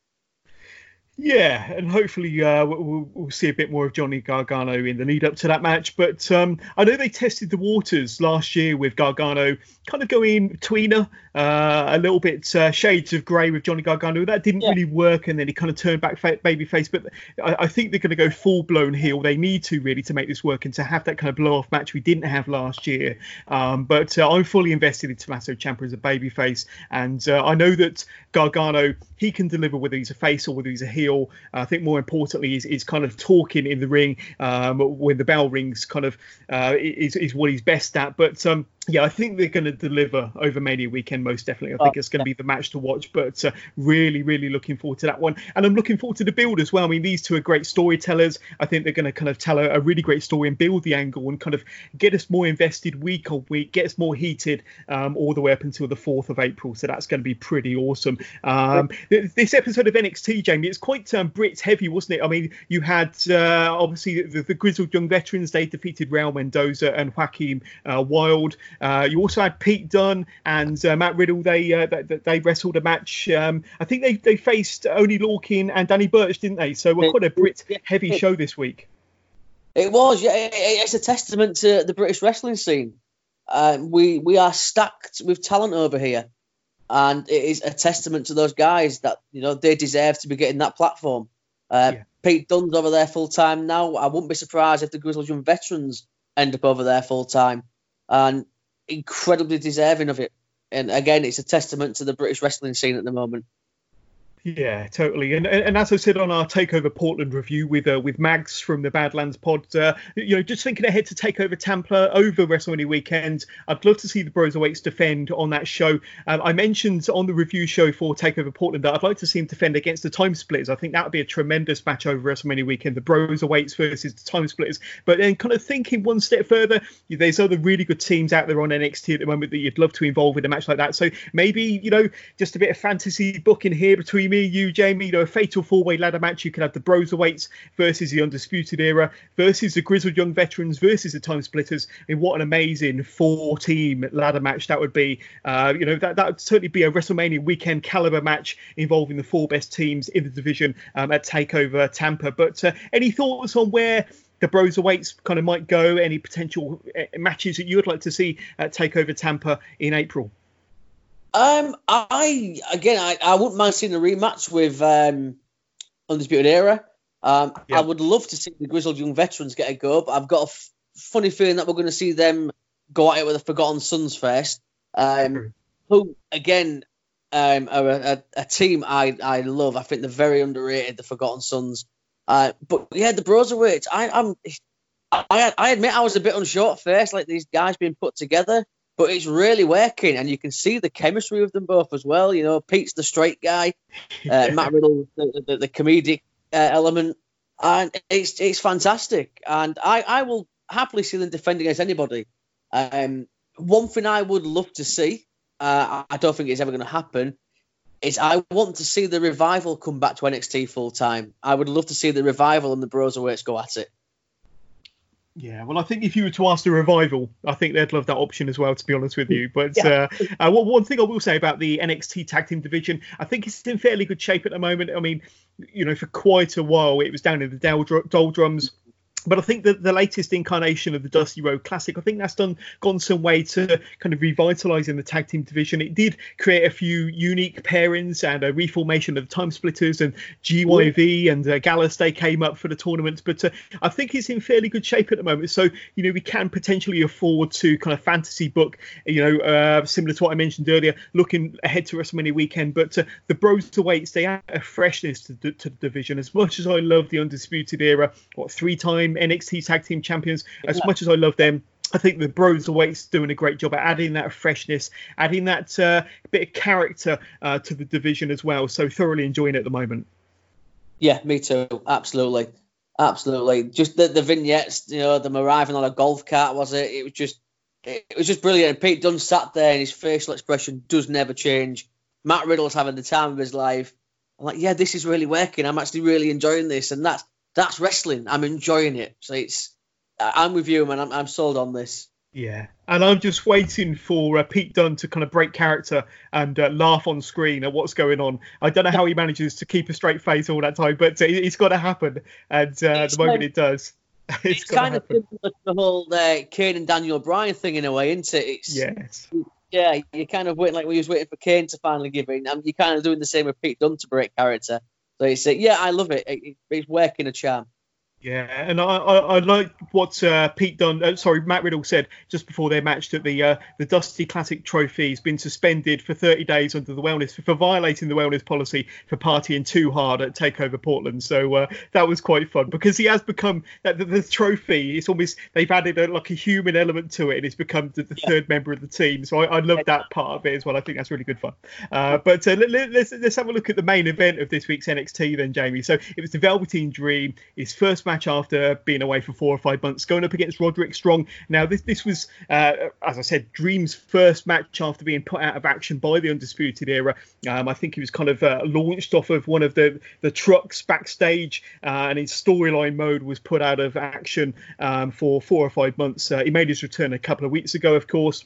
Yeah, and hopefully uh, we'll, we'll, see a bit more of Johnny Gargano in the lead up to that match. But um, I know they tested the waters last year with Gargano kind of going tweener, uh, a little bit uh, shades of grey with Johnny Gargano. That didn't yeah. really work, and then he kind of turned back fa- babyface. But I, I, think they're going to go full blown heel. They need to really to make this work and to have that kind of blow off match we didn't have last year. Um, but uh, I'm fully invested in Tommaso Ciampa as a babyface, and uh, I know that Gargano he can deliver whether he's a face or whether he's a heel feel. I think more importantly is, is kind of talking in the ring um, when the bell rings. Kind of uh, is is what he's best at. But um, yeah, I think they're going to deliver over Mania weekend most definitely. I think oh, it's going to be the match to watch, but uh, really, really looking forward to that one. And I'm looking forward to the build as well. I mean, these two are great storytellers. I think they're going to kind of tell a, a really great story and build the angle and kind of get us more invested week on week, get us more heated um, all the way up until the 4th of April. So that's going to be pretty awesome. Um, this episode of NXT, Jamie, it's quite um, Brits heavy, wasn't it? I mean, you had uh, obviously the, the, grizzled young veterans. They defeated Raul Mendoza and Joaquin uh, Wilde. Uh, you also had Pete Dunne and uh, Matt Riddle. They, uh, they, they wrestled a match. Um, I think they they faced Oney Lorcan and Danny Burch, didn't they? So we're quite a Brit heavy show this week. It was, yeah. It's a testament to the British wrestling scene. Uh, we we are stacked with talent over here, and it is a testament to those guys that you know they deserve to be getting that platform. Uh, yeah. Pete Dunne's over there full time now. I wouldn't be surprised if the Grizzled Young veterans end up over there full time. And incredibly deserving of it. And again, it's a testament to the British wrestling scene at the moment. Yeah, totally. And, and as I said on our Takeover Portland review with uh, with Mags from the Badlands pod, uh, you know, just thinking ahead to Takeover Tampa over WrestleMania weekend, I'd love to see the Bros Broserweights defend on that show. Um, I mentioned on the review show for Takeover Portland that I'd like to see him defend against the Time Splitters. I think that would be a tremendous match over WrestleMania weekend, the Bros Broserweights versus the Time Splitters. But then kind of thinking one step further, there's other really good teams out there on NXT at the moment that you'd love to involve in a match like that. So maybe, you know, just a bit of fantasy booking here between me, you, Jamie, you know, a fatal four way ladder match. You could have the Broserweights versus the Undisputed Era versus the Grizzled Young Veterans versus the Time Splitters. And what an amazing four team ladder match that would be. Uh, you know, that, that would certainly be a WrestleMania weekend caliber match involving the four best teams in the division um, at TakeOver Tampa. But uh, any thoughts on where? the Broserweights kind of might go. Any potential uh, matches that you would like to see at Takeover Tampa in April? Um, I again, I, I wouldn't mind seeing a rematch with um, Undisputed Era. Um, yeah. I would love to see the Grizzled Young Veterans get a go, but I've got a f- funny feeling that we're going to see them go at it with the Forgotten Sons first. Um, who again um, are a, a, a, team I, I love. I think they're very underrated, the Forgotten Sons. Uh, but yeah, the Broserweights. I, I'm I, I admit I was a bit unsure at first, like these guys being put together but it's really working, and you can see the chemistry of them both as well. You know, Pete's the straight guy, uh, Matt Riddle the, the, the comedic uh, element, and it's it's fantastic. And I I will happily see them defend against anybody. Um, one thing I would love to see, uh, I don't think it's ever going to happen, is I want to see the revival come back to NXT full time. I would love to see the revival and the Broserweights go at it. Yeah, well, I think if you were to ask the revival, I think they'd love that option as well. To be honest with you, but yeah. uh, uh, one thing I will say about the NXT Tag Team division, I think it's in fairly good shape at the moment. I mean, you know, for quite a while it was down in the doldrums but I think that the latest incarnation of the Dusty Rhodes Classic, I think that's done gone some way to kind of revitalising the tag team division. It did create a few unique pairings and a reformation of the Time Splitters and GYV and uh, Gallus. They came up for the tournament, but uh, I think it's in fairly good shape at the moment. So you know we can potentially afford to kind of fantasy book, you know, uh, similar to what I mentioned earlier, looking ahead to WrestleMania weekend. But uh, the Broserweights they add a freshness to, to, the division. As much as I love the Undisputed Era, what three time NXT Tag Team Champions. As yeah. much as I love them, I think the Broserweights doing a great job at adding that freshness, adding that uh, bit of character uh, to the division as well. So thoroughly enjoying it at the moment. Yeah, me too. Absolutely, absolutely. Just the, the vignettes, you know, them arriving on a golf cart, was it? It was just, it was just brilliant. And Pete Dunne sat there, and his facial expression does never change. Matt Riddle's having the time of his life. I'm like, yeah, this is really working. I'm actually really enjoying this, and that's that's wrestling. I'm enjoying it. So it's I'm with you, man. I'm, I'm sold on this. Yeah, and I'm just waiting for uh, Pete Dunne to kind of break character and uh, laugh on screen at what's going on. I don't know how he manages to keep a straight face all that time, but uh, it's got to happen. And uh, the moment it does, it's, it's kind of similar to the whole uh, Kane and Daniel Bryan thing in a way, isn't it? It's, yes. Yeah, you're kind of waiting like we was waiting for Kane to finally give in, and you're kind of doing the same with Pete Dunne to break character. So it's uh, yeah, I love it. it it's working a charm. Yeah, and I, I, I like what uh, Pete Dunne, uh, sorry, Matt Riddle said just before their match that the uh, the Dusty Classic Trophy has been suspended for 30 days under the wellness for, for violating the wellness policy for partying too hard at Takeover Portland. So uh, that was quite fun because he has become that the, the, trophy. It's almost they've added a, like a human element to it, and it's become the, the yeah. third member of the team. So I, I love that part of it as well. I think that's really good fun. Uh, but uh, let, us let's, let's have a look at the main event of this week's NXT then, Jamie. So it was the Velveteen Dream, his first match after being away for four or five months, going up against Roderick Strong. Now, this this was, uh, as I said, Dream's first match after being put out of action by the Undisputed Era. Um, I think he was kind of uh, launched off of one of the the trucks backstage, uh, and his storyline mode was put out of action um, for four or five months. Uh, he made his return a couple of weeks ago, of course.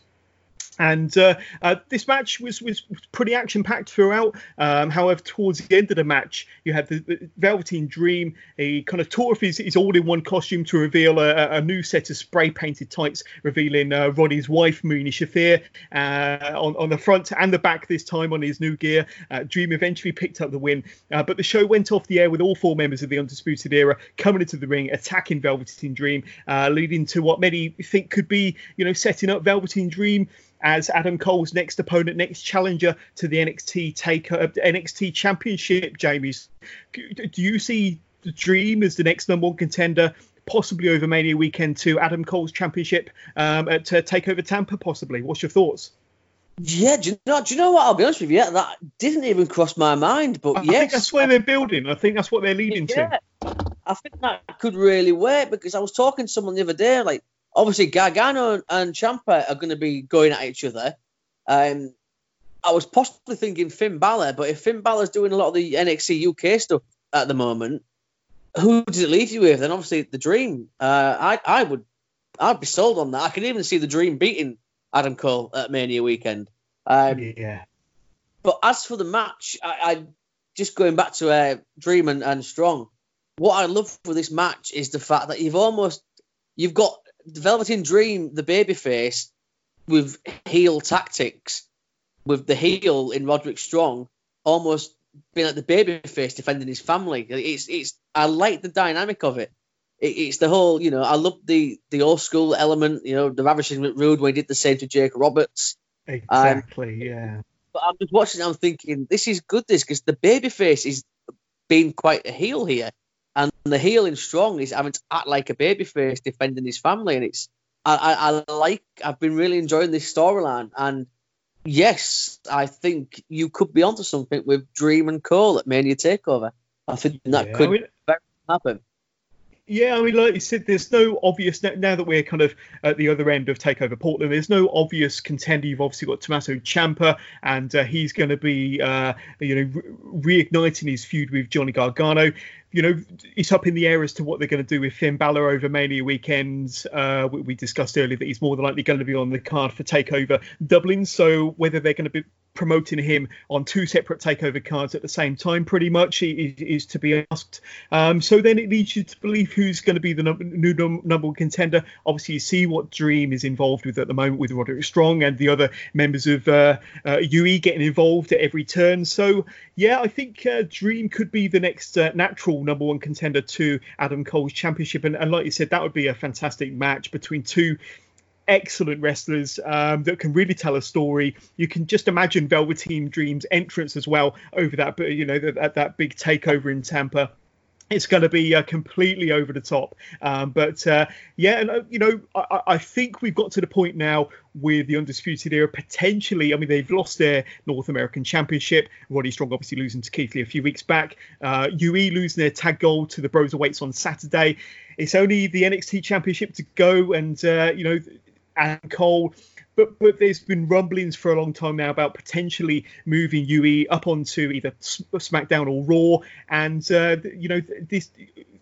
And uh, uh, this match was, was pretty action packed throughout. Um, however, towards the end of the match, you had the, the Velveteen Dream. He kind of tore off his, his all in one costume to reveal a, a, new set of spray painted tights, revealing uh, Ronnie's wife, Marina Shafir, uh, on, on the front and the back this time on his new gear. Uh, Dream eventually picked up the win. Uh, but the show went off the air with all four members of the Undisputed Era coming into the ring, attacking Velveteen Dream, leading to what many think could be, you know, setting up Velveteen Dream as Adam Cole's next opponent, next challenger to the NXT take uh, NXT Championship. Jamie's, do you see the Dream as the next number one contender? Possibly over Mania weekend to Adam Cole's championship um, at uh, Takeover Tampa. Possibly. What's your thoughts? Yeah, do you, know, do you know what? I'll be honest with you. Yeah, That didn't even cross my mind. But yes. I yes, think that's where they're building. I think that's what they're leading yeah, to. I think that could really work because I was talking to someone the other day. Like, obviously, Gargano and Ciampa are going to be going at each other. Um, I was possibly thinking Finn Balor, but if Finn Balor's doing a lot of the NXT UK stuff at the moment, who does it leave you with? Then obviously the Dream. Uh, I I would I'd be sold on that. I could even see the Dream beating Adam Cole at Mania weekend. Um, yeah. But as for the match, I, I just going back to uh, Dream and, and Strong. What I love for this match is the fact that you've almost you've got Velveteen Dream, the babyface, with heel tactics, with the heel in Roderick Strong, almost being like the babyface defending his family. It's it's I like the dynamic of it. it. It's the whole, you know, I love the the old school element. You know, the ravishing Rude when he did the same to Jake Roberts. Exactly. Um, yeah. But I'm just watching. I'm thinking this is good. This because the babyface is being quite a heel here, and the healing Strong is having to act like a babyface defending his family, and it's I, I, I like. I've been really enjoying this storyline, and yes, I think you could be onto something with Dream and Cole at Mania Takeover. I think that yeah, could I mean, happen. Yeah, I mean, like you said, there's no obvious now that we're kind of at the other end of Takeover Portland. There's no obvious contender. You've obviously got Tommaso Ciampa, and uh, he's going to be, uh, you know, re- reigniting his feud with Johnny Gargano you know, it's up in the air as to what they're going to do with Finn Balor over Mania weekends. Uh, we, we, discussed earlier that he's more than likely going to be on the card for Takeover Dublin. So whether they're going to be promoting him on two separate Takeover cards at the same time, pretty much, is, is to be asked. Um, so then it leads you to believe who's going to be the new number one contender. Obviously, you see what Dream is involved with at the moment with Roderick Strong and the other members of uh, uh, UE getting involved at every turn. So yeah, I think uh, Dream could be the next uh, natural number one contender to Adam Cole's championship. And, and like you said, that would be a fantastic match between two excellent wrestlers um, that can really tell a story. You can just imagine Velveteen Dream's entrance as well over that, you know, that, that big takeover in Tampa it's going to be uh, completely over the top. Um, but uh, yeah, and uh, you know, I, I, think we've got to the point now with the Undisputed Era potentially. I mean, they've lost their North American Championship. Roddy Strong obviously losing to Keith Lee a few weeks back. Uh, UE losing their tag gold to the Broserweights on Saturday. It's only the NXT Championship to go, and uh, you know, and Cole but but there's been rumblings for a long time now about potentially moving UE up onto either SmackDown or Raw, and uh, you know this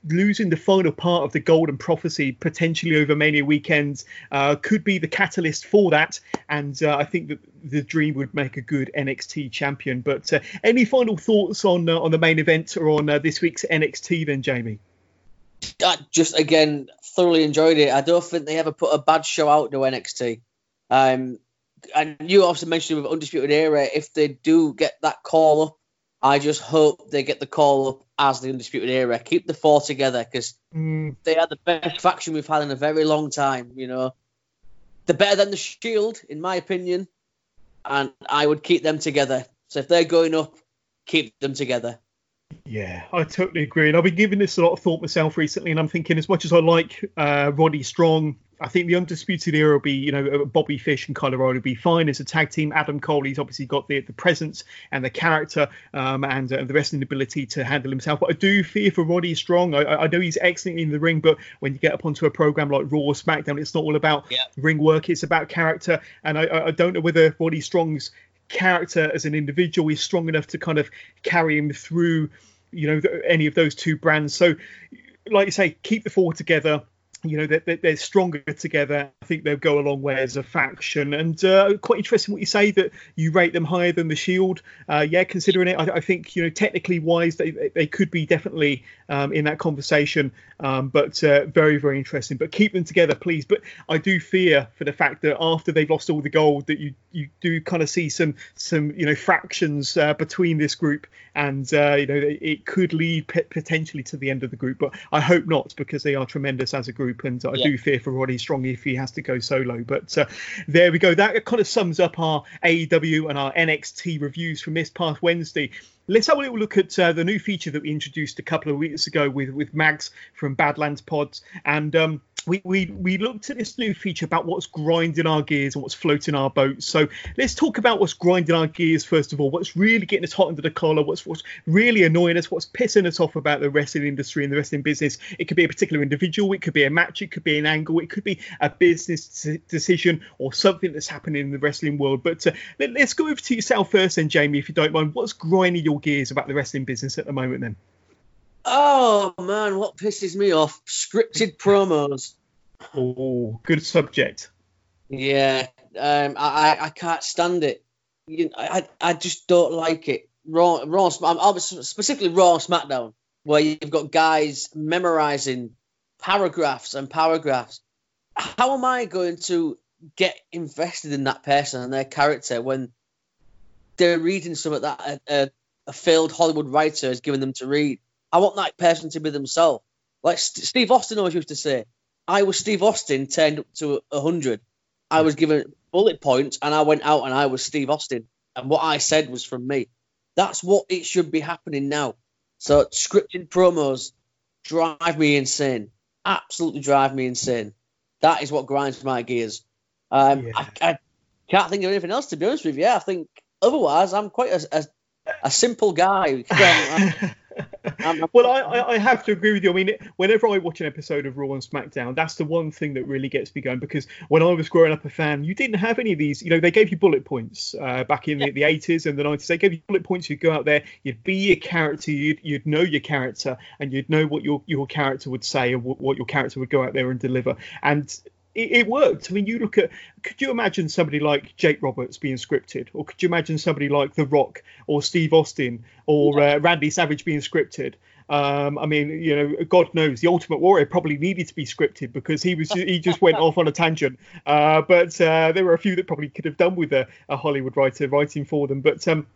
losing the final part of the Golden Prophecy potentially over Mania weekends uh, could be the catalyst for that. And uh, I think that the Dream would make a good NXT champion. But uh, any final thoughts on uh, on the main event or on uh, this week's NXT then, Jamie? I just again thoroughly enjoyed it. I don't think they ever put a bad show out to NXT. Um, and you also mentioned with Undisputed Era, if they do get that call up, I just hope they get the call up as the Undisputed Era. Keep the four together because mm. they are the best faction we've had in a very long time. You know, they're better than the Shield, in my opinion, and I would keep them together. So if they're going up, keep them together. Yeah, I totally agree. And I've been giving this a lot of thought myself recently, and I'm thinking as much as I like uh, Roddy Strong I think the undisputed era will be, you know, uh, Bobby Fish and Kyle O'Reilly will be fine as a tag team. Adam Cole, he's obviously got the the presence and the character um, and uh, the wrestling ability to handle himself. But I do fear for Roddy Strong. I, I, know he's excellent in the ring, but when you get up onto a program like Raw or SmackDown, it's not all about yeah. ring work. It's about character. And I, I don't know whether Roddy Strong's character as an individual is strong enough to kind of carry him through, you know, any of those two brands. So, like you say, keep the four together you know they're, they're, stronger together. I think they'll go a long way as a faction. And uh, quite interesting what you say that you rate them higher than the Shield. Uh, yeah, considering it, I, I, think you know technically wise they they could be definitely um, in that conversation. Um, but uh, very very interesting. But keep them together, please. But I do fear for the fact that after they've lost all the gold, that you you do kind of see some some you know fractions uh, between this group, and uh, you know it could lead p- potentially to the end of the group. But I hope not because they are tremendous as a group group, and I yeah. do fear for Roddy Strong if he has to go solo. But uh, there we go. That kind of sums up our AEW and our NXT reviews from this past Wednesday. Let's have a little look at uh, the new feature that we introduced a couple of weeks ago with with Mags from Badlands Pods, and um, we, we we looked at this new feature about what's grinding our gears and what's floating our boats. So let's talk about what's grinding our gears first of all. What's really getting us hot under the collar? What's what's really annoying us? What's pissing us off about the wrestling industry and the wrestling business? It could be a particular individual. It could be a match. It could be an angle. It could be a business decision or something that's happening in the wrestling world. But uh, let, us go over to yourself first, then Jamie, if you don't mind. What's grinding your gears about the wrestling business at the moment, then? Oh man, what pisses me off? Scripted promos. Oh, good subject. Yeah, um, I I can't stand it. You, I I just don't like it. Raw, Raw, specifically Raw SmackDown, where you've got guys memorizing paragraphs and paragraphs. How am I going to get invested in that person and their character when they're reading something that a, a, a failed Hollywood writer has given them to read? I want that person to be themselves. Like Steve Austin always used to say, I was Steve Austin turned up to 100. I was given bullet points and I went out and I was Steve Austin. And what I said was from me. That's what it should be happening now. So scripted promos drive me insane. Absolutely drive me insane. That is what grinds my gears. Um, yeah. I, I, can't think of anything else to be honest with you. I think otherwise I'm quite a, a, a simple guy. well, I, I have to agree with you. I mean, whenever I watch an episode of Raw and SmackDown, that's the one thing that really gets me going because when I was growing up a fan, you didn't have any of these. You know, they gave you bullet points uh, back in the, the 80s and the 90s. They gave you bullet points. You'd go out there, you'd be your character, you'd, you'd know your character, and you'd know what your, your character would say and what your character would go out there and deliver. And it, it, worked. I mean, you look at, could you imagine somebody like Jake Roberts being scripted? Or could you imagine somebody like The Rock or Steve Austin or uh, Randy Savage being scripted? Um, I mean, you know, God knows the Ultimate Warrior probably needed to be scripted because he was he just went off on a tangent. Uh, but uh, there were a few that probably could have done with a, a Hollywood writer writing for them. But um,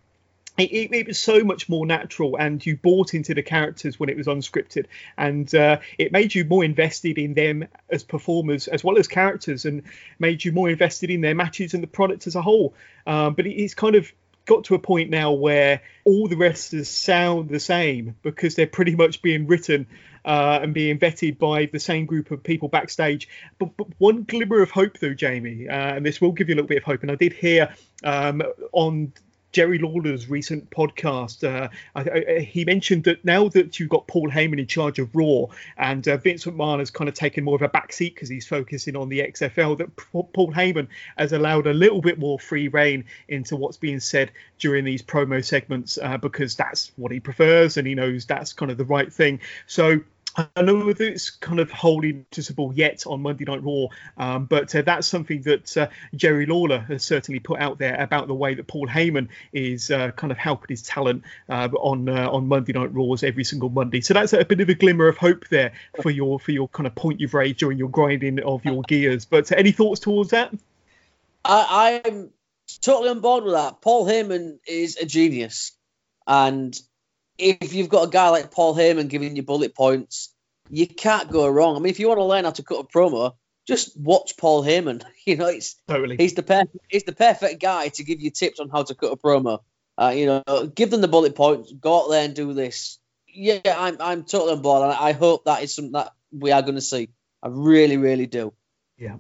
it, it, it, was so much more natural and you bought into the characters when it was unscripted and uh, it made you more invested in them as performers as well as characters and made you more invested in their matches and the product as a whole um, but it's kind of got to a point now where all the wrestlers sound the same because they're pretty much being written uh, and being vetted by the same group of people backstage. But, but one glimmer of hope, though, Jamie, uh, and this will give you a little bit of hope. And I did hear um, on Jerry Lawler's recent podcast, uh, I, I, he mentioned that now that you've got Paul Heyman in charge of Raw and uh, Vince McMahon has kind of taken more of a backseat because he's focusing on the XFL, that Paul Heyman has allowed a little bit more free reign into what's being said during these promo segments uh, because that's what he prefers and he knows that's kind of the right thing. So I know it's kind of wholly noticeable yet on Monday Night Raw, um, but uh, that's something that uh, Jerry Lawler has certainly put out there about the way that Paul Heyman is uh, kind of helping his talent uh, on uh, on Monday Night Raws every single Monday. So that's a bit of a glimmer of hope there for your for your kind of point you've raised during your grinding of your gears. But any thoughts towards that? I, I'm totally on board with that. Paul Heyman is a genius, and if you've got a guy like Paul Heyman giving you bullet points, you can't go wrong. I mean, if you want to learn how to cut a promo, just watch Paul Heyman. You know, it's totally he's the perfect he's the perfect guy to give you tips on how to cut a promo. Uh, you know, give them the bullet points. Go out there and do this. Yeah, I'm I'm totally on board, and I hope that is something that we are going to see. I really, really do. Yeah.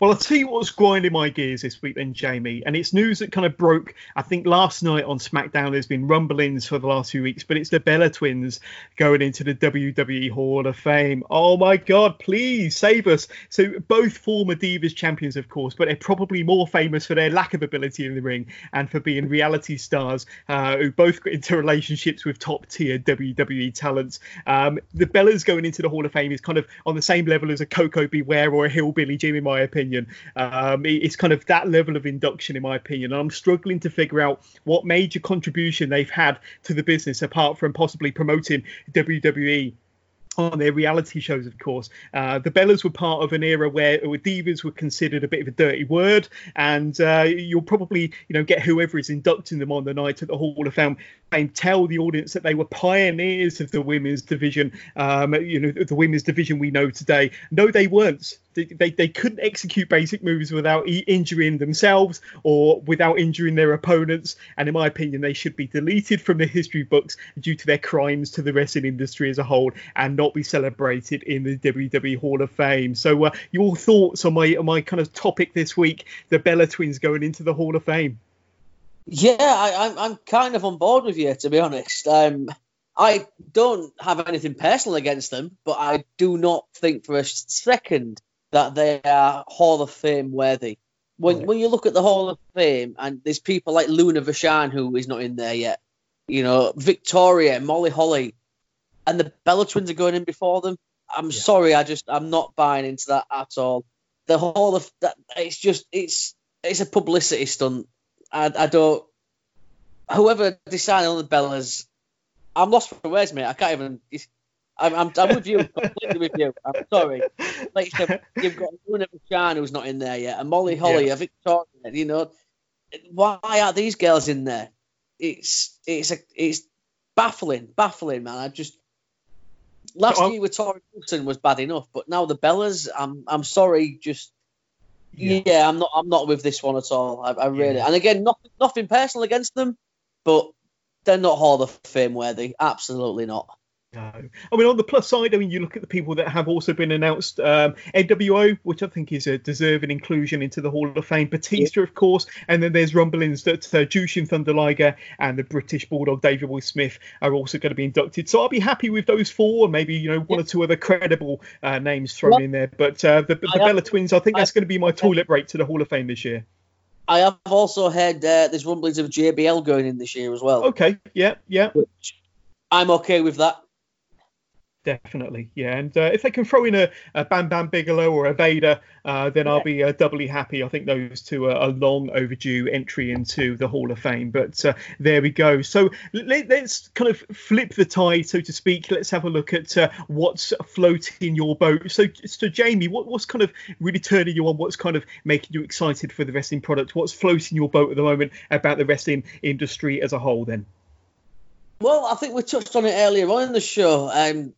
Well, I'll tell you what's grinding my gears this week, then, Jamie. And it's news that kind of broke, I think, last night on SmackDown. There's been rumblings for the last few weeks, but it's the Bella twins going into the WWE Hall of Fame. Oh my God, please save us. So, both former Divas champions, of course, but they're probably more famous for their lack of ability in the ring and for being reality stars uh, who both got into relationships with top tier WWE talents. Um, the Bellas going into the Hall of Fame is kind of on the same level as a Koko B. Ware or a Hillbilly Jim, in my opinion opinion. Um, it's kind of that level of induction, in my opinion. And I'm struggling to figure out what major contribution they've had to the business apart from possibly promoting WWE on their reality shows, of course. Uh, the Bellas were part of an era where divas were considered a bit of a dirty word, and uh, you'll probably you know get whoever is inducting them on the night at the Hall of Fame and tell the audience that they were pioneers of the women's division. Um, you know, the women's division we know today. No, they weren't. They, they, couldn't execute basic moves without injuring themselves or without injuring their opponents. And in my opinion, they should be deleted from the history books due to their crimes to the wrestling industry as a whole and not be celebrated in the WWE Hall of Fame. So, uh, your thoughts on my on my kind of topic this week: the Bella Twins going into the Hall of Fame? Yeah, I, am I'm, I'm kind of on board with you to be honest. Um, I don't have anything personal against them, but I do not think for a second that they are Hall of Fame worthy. When when you look at the Hall of Fame and there's people like Luna Vachon who is not in there yet, you know Victoria, Molly Holly, and the Bella Twins are going in before them. I'm yeah. sorry, I just I'm not buying into that at all. The Hall of that it's just it's it's a publicity stunt I, I don't. Whoever decided on the Bellas, I'm lost for words, mate. I can't even. I'm, I'm, I'm with you completely with you. I'm sorry. Like you've got Luna Vachon who's not in there yet, and Molly Holly, yeah. a Victoria. You know, why are these girls in there? It's it's a it's baffling, baffling, man. I just last year with Torrie Wilson was bad enough, but now the Bellas, I'm I'm sorry, just yeah. yeah. I'm not. I'm not with this one at all. I, I really. Yeah. And again, nothing, nothing personal against them, but they're not Hall of Fame worthy. Absolutely not. No. I mean, on the plus side, I mean, you look at the people that have also been announced. Um, NWO, which I think is a deserving inclusion into the Hall of Fame. Batista, of course, and then there's rumblings that uh, Jushin Thunder Liger and the British Bulldog Davey Boy Smith are also going to be inducted. So I'll be happy with those four, maybe you know one yeah. or two other credible uh, names thrown well, in there. But uh, the, the Bella Twins, I think that's going to be my toilet break to the Hall of Fame this year. I have also heard uh, there's rumblings of JBL going in this year as well. Okay, yeah, yeah. Which I'm okay with that definitely. Yeah, and uh, if they can throw in a, a, Bam Bam Bigelow or a Vader, uh, then. I'll be uh, doubly happy. I think those two are a long overdue entry into the Hall of Fame. But uh, there we go. So let, us kind of flip the tide, so to speak. Let's have a look at uh, what's floating your boat. So, so Jamie, what, what's kind of really turning you on? What's kind of making you excited for the wrestling product? What's floating your boat at the moment about the wrestling industry as a whole? Then. Well, I think we touched on it earlier on in the show. Um,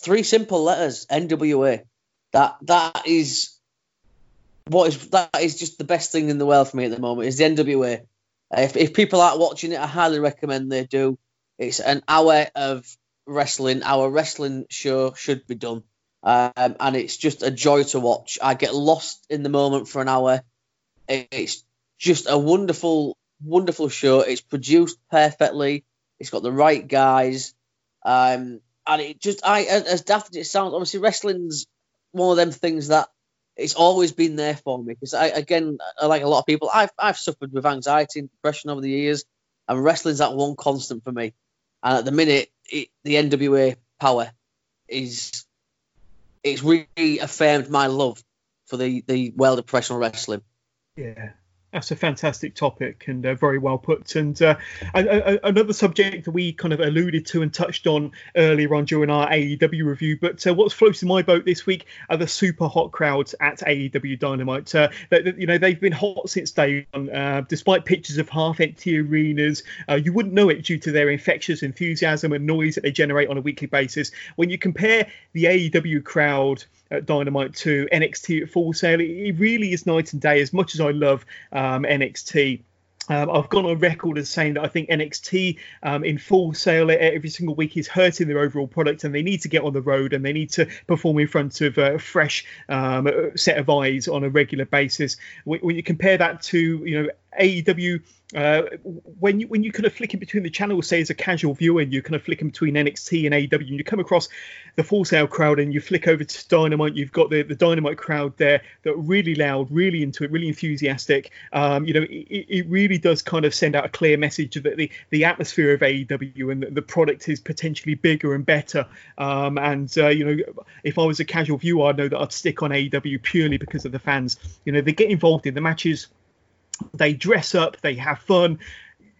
three simple letters NWA. That that is what is that is just the best thing in the world for me at the moment is the NWA. If if people aren't watching it, I highly recommend they do. It's an hour of wrestling. Our wrestling show should be done, um, and it's just a joy to watch. I get lost in the moment for an hour. It's just a wonderful, wonderful show. It's produced perfectly. It's got the right guys. Um, and it just I as daft as it sounds, obviously wrestling's one of them things that it's always been there for me because I again like a lot of people I've I've suffered with anxiety and depression over the years, and wrestling's that one constant for me. And at the minute, it, the NWA power is it's really affirmed my love for the the world of professional wrestling. Yeah, that's a fantastic topic and uh, very well put. And uh, another subject that we kind of alluded to and touched on earlier on during our AEW review. But uh, what's floating my boat this week are the super hot crowds at AEW Dynamite. Uh, you know they've been hot since day one, uh, despite pictures of half-empty arenas. Uh, you wouldn't know it due to their infectious enthusiasm and noise that they generate on a weekly basis. When you compare the AEW crowd at Dynamite to NXT at Full Sail. It, really is night and day. As much as I love um, NXT. Um, I've gone on record as saying that I think NXT um, in Full Sail every single week is hurting their overall product, and they need to get on the road and they need to perform in front of a fresh um, set of eyes on a regular basis. When you compare that to you know AEW uh, when you when you kind of flick in between the channels, say as a casual viewer, and you kind of flick in between NXT and AEW, and you come across the Full Sail crowd, and you flick over to Dynamite, you've got the, the Dynamite crowd there that are really loud, really into it, really enthusiastic. Um, you know, it, it, really does kind of send out a clear message that the the atmosphere of AEW and the, the product is potentially bigger and better. Um, and uh, you know, if I was a casual viewer, I'd know that I'd stick on AEW purely because of the fans. You know, they get involved in the matches they dress up, they have fun.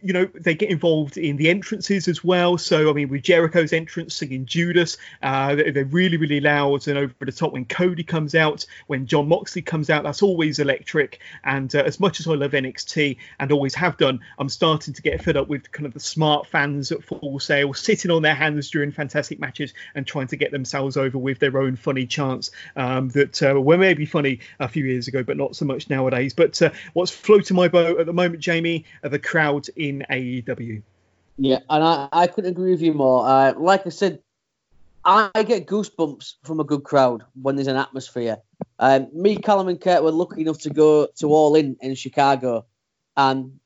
You know, they get involved in the entrances as well. So, I mean, with Jericho's entrance singing Judas, uh, they're really, really loud and over the top when Cody comes out, when Jon Moxley comes out, that's always electric. And uh, as much as I love NXT and always have done, I'm starting to get fed up with kind of the smart fans at Full Sail sitting on their hands during fantastic matches and trying to get themselves over with their own funny chants um, that uh, were maybe funny a few years ago, but not so much nowadays. But uh, what's floating my boat at the moment, Jamie, are the crowd in AEW. Yeah, and I, I couldn't agree with you more. Uh, like I said, I, get goosebumps from a good crowd when there's an atmosphere. Um, me, Callum, and Kurt were lucky enough to go to All In in Chicago, and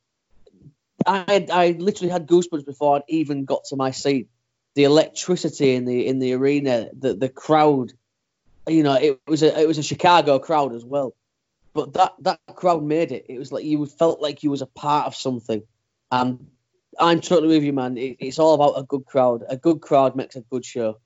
I I literally had goosebumps before I'd even got to my seat. The electricity in the in the arena, the the crowd, you know, it was a it was a Chicago crowd as well, but that that crowd made it. It was like you felt like you was a part of something. Um, I'm totally with you, man. It, it's all about a good crowd. A good crowd makes a good show.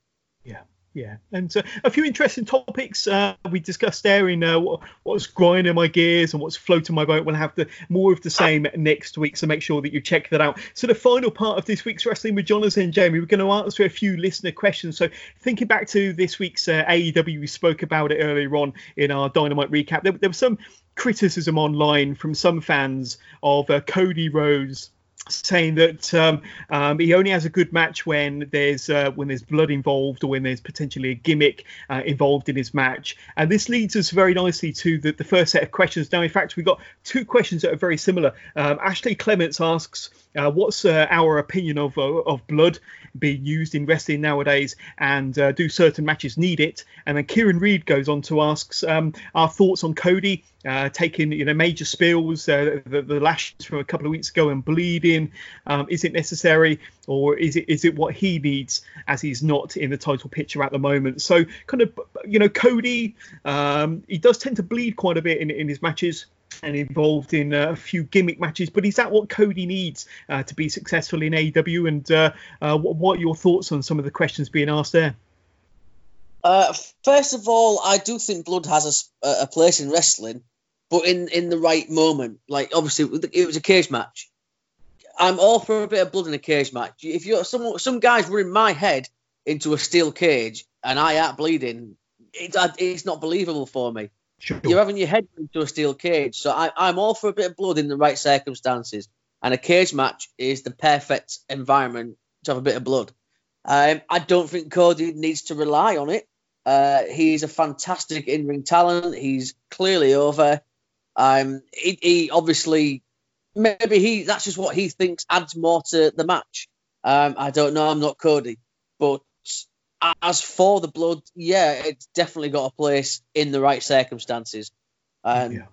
Yeah. Yeah, and uh, a few interesting topics uh, we discussed there in uh, what, what's grinding my gears and what's floating my boat. We'll have the more of the same next week, so make sure that you check that out. So the final part of this week's wrestling with Jonathan and Jamie, we're going to answer a few listener questions. So thinking back to this week's uh, AEW, we spoke about it earlier on in our Dynamite recap. There, there was some criticism online from some fans of uh, Cody Rhodes saying that um, um, he only has a good match when there's uh, when there's blood involved or when there's potentially a gimmick uh, involved in his match. And this leads us very nicely to the, the first set of questions. Now, in fact, we've got two questions that are very similar. Um, Ashley Clements asks, uh, "What's uh, our opinion of uh, of blood being used in wrestling nowadays, and uh, do certain matches need it?" And then Kieran Reed goes on to ask um, our thoughts on Cody uh, taking you know major spills, the, the, lashes from a couple of weeks ago and bleeding. Um, is it necessary, or is it is it what he needs as he's not in the title picture at the moment? So kind of you know Cody, um, he does tend to bleed quite a bit in, in his matches and involved in uh, a few gimmick matches. But is that what Cody needs uh, to be successful in AEW? And uh, uh, what, are your thoughts on some of the questions being asked there? Uh, first of all, I do think blood has a, a, place in wrestling, but in, in the right moment. Like obviously, it was a cage match. I'm all for a bit of blood in a cage match. If you're some some guys were in my head into a steel cage and I aren't bleeding, it, it's not believable for me. Sure. You're having your head into a steel cage, so I, I'm all for a bit of blood in the right circumstances. And a cage match is the perfect environment to have a bit of blood. Um, I don't think Cody needs to rely on it. Uh, he's a fantastic in-ring talent. He's clearly over. Um, he, he, obviously maybe he that's just what he thinks adds more to the match. Um, I don't know. I'm not Cody, but as for the blood, yeah, it's definitely got a place in the right circumstances. Um, yeah.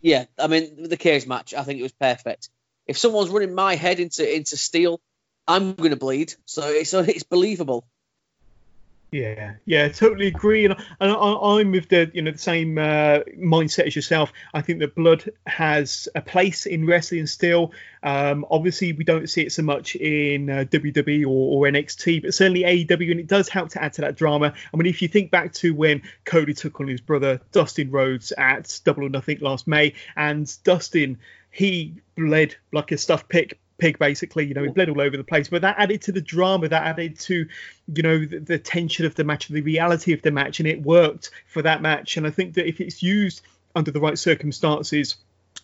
yeah, I mean the cage match, I think it was perfect. If someone's running my head into into steel, I'm going to bleed. So it's so it's believable. Yeah, yeah, totally agree, and, and I, am with the you know the same uh, mindset as yourself. I think that blood has a place in wrestling still. Um, obviously, we don't see it so much in uh, WWE or, or, NXT, but certainly AEW, and it does help to add to that drama. I mean, if you think back to when Cody took on his brother Dustin Rhodes at Double or Nothing last May, and Dustin he bled like a stuffed pig pig basically you know he bled all over the place but that added to the drama that added to you know the, the, tension of the match the reality of the match and it worked for that match. And i think that if it's used under the right circumstances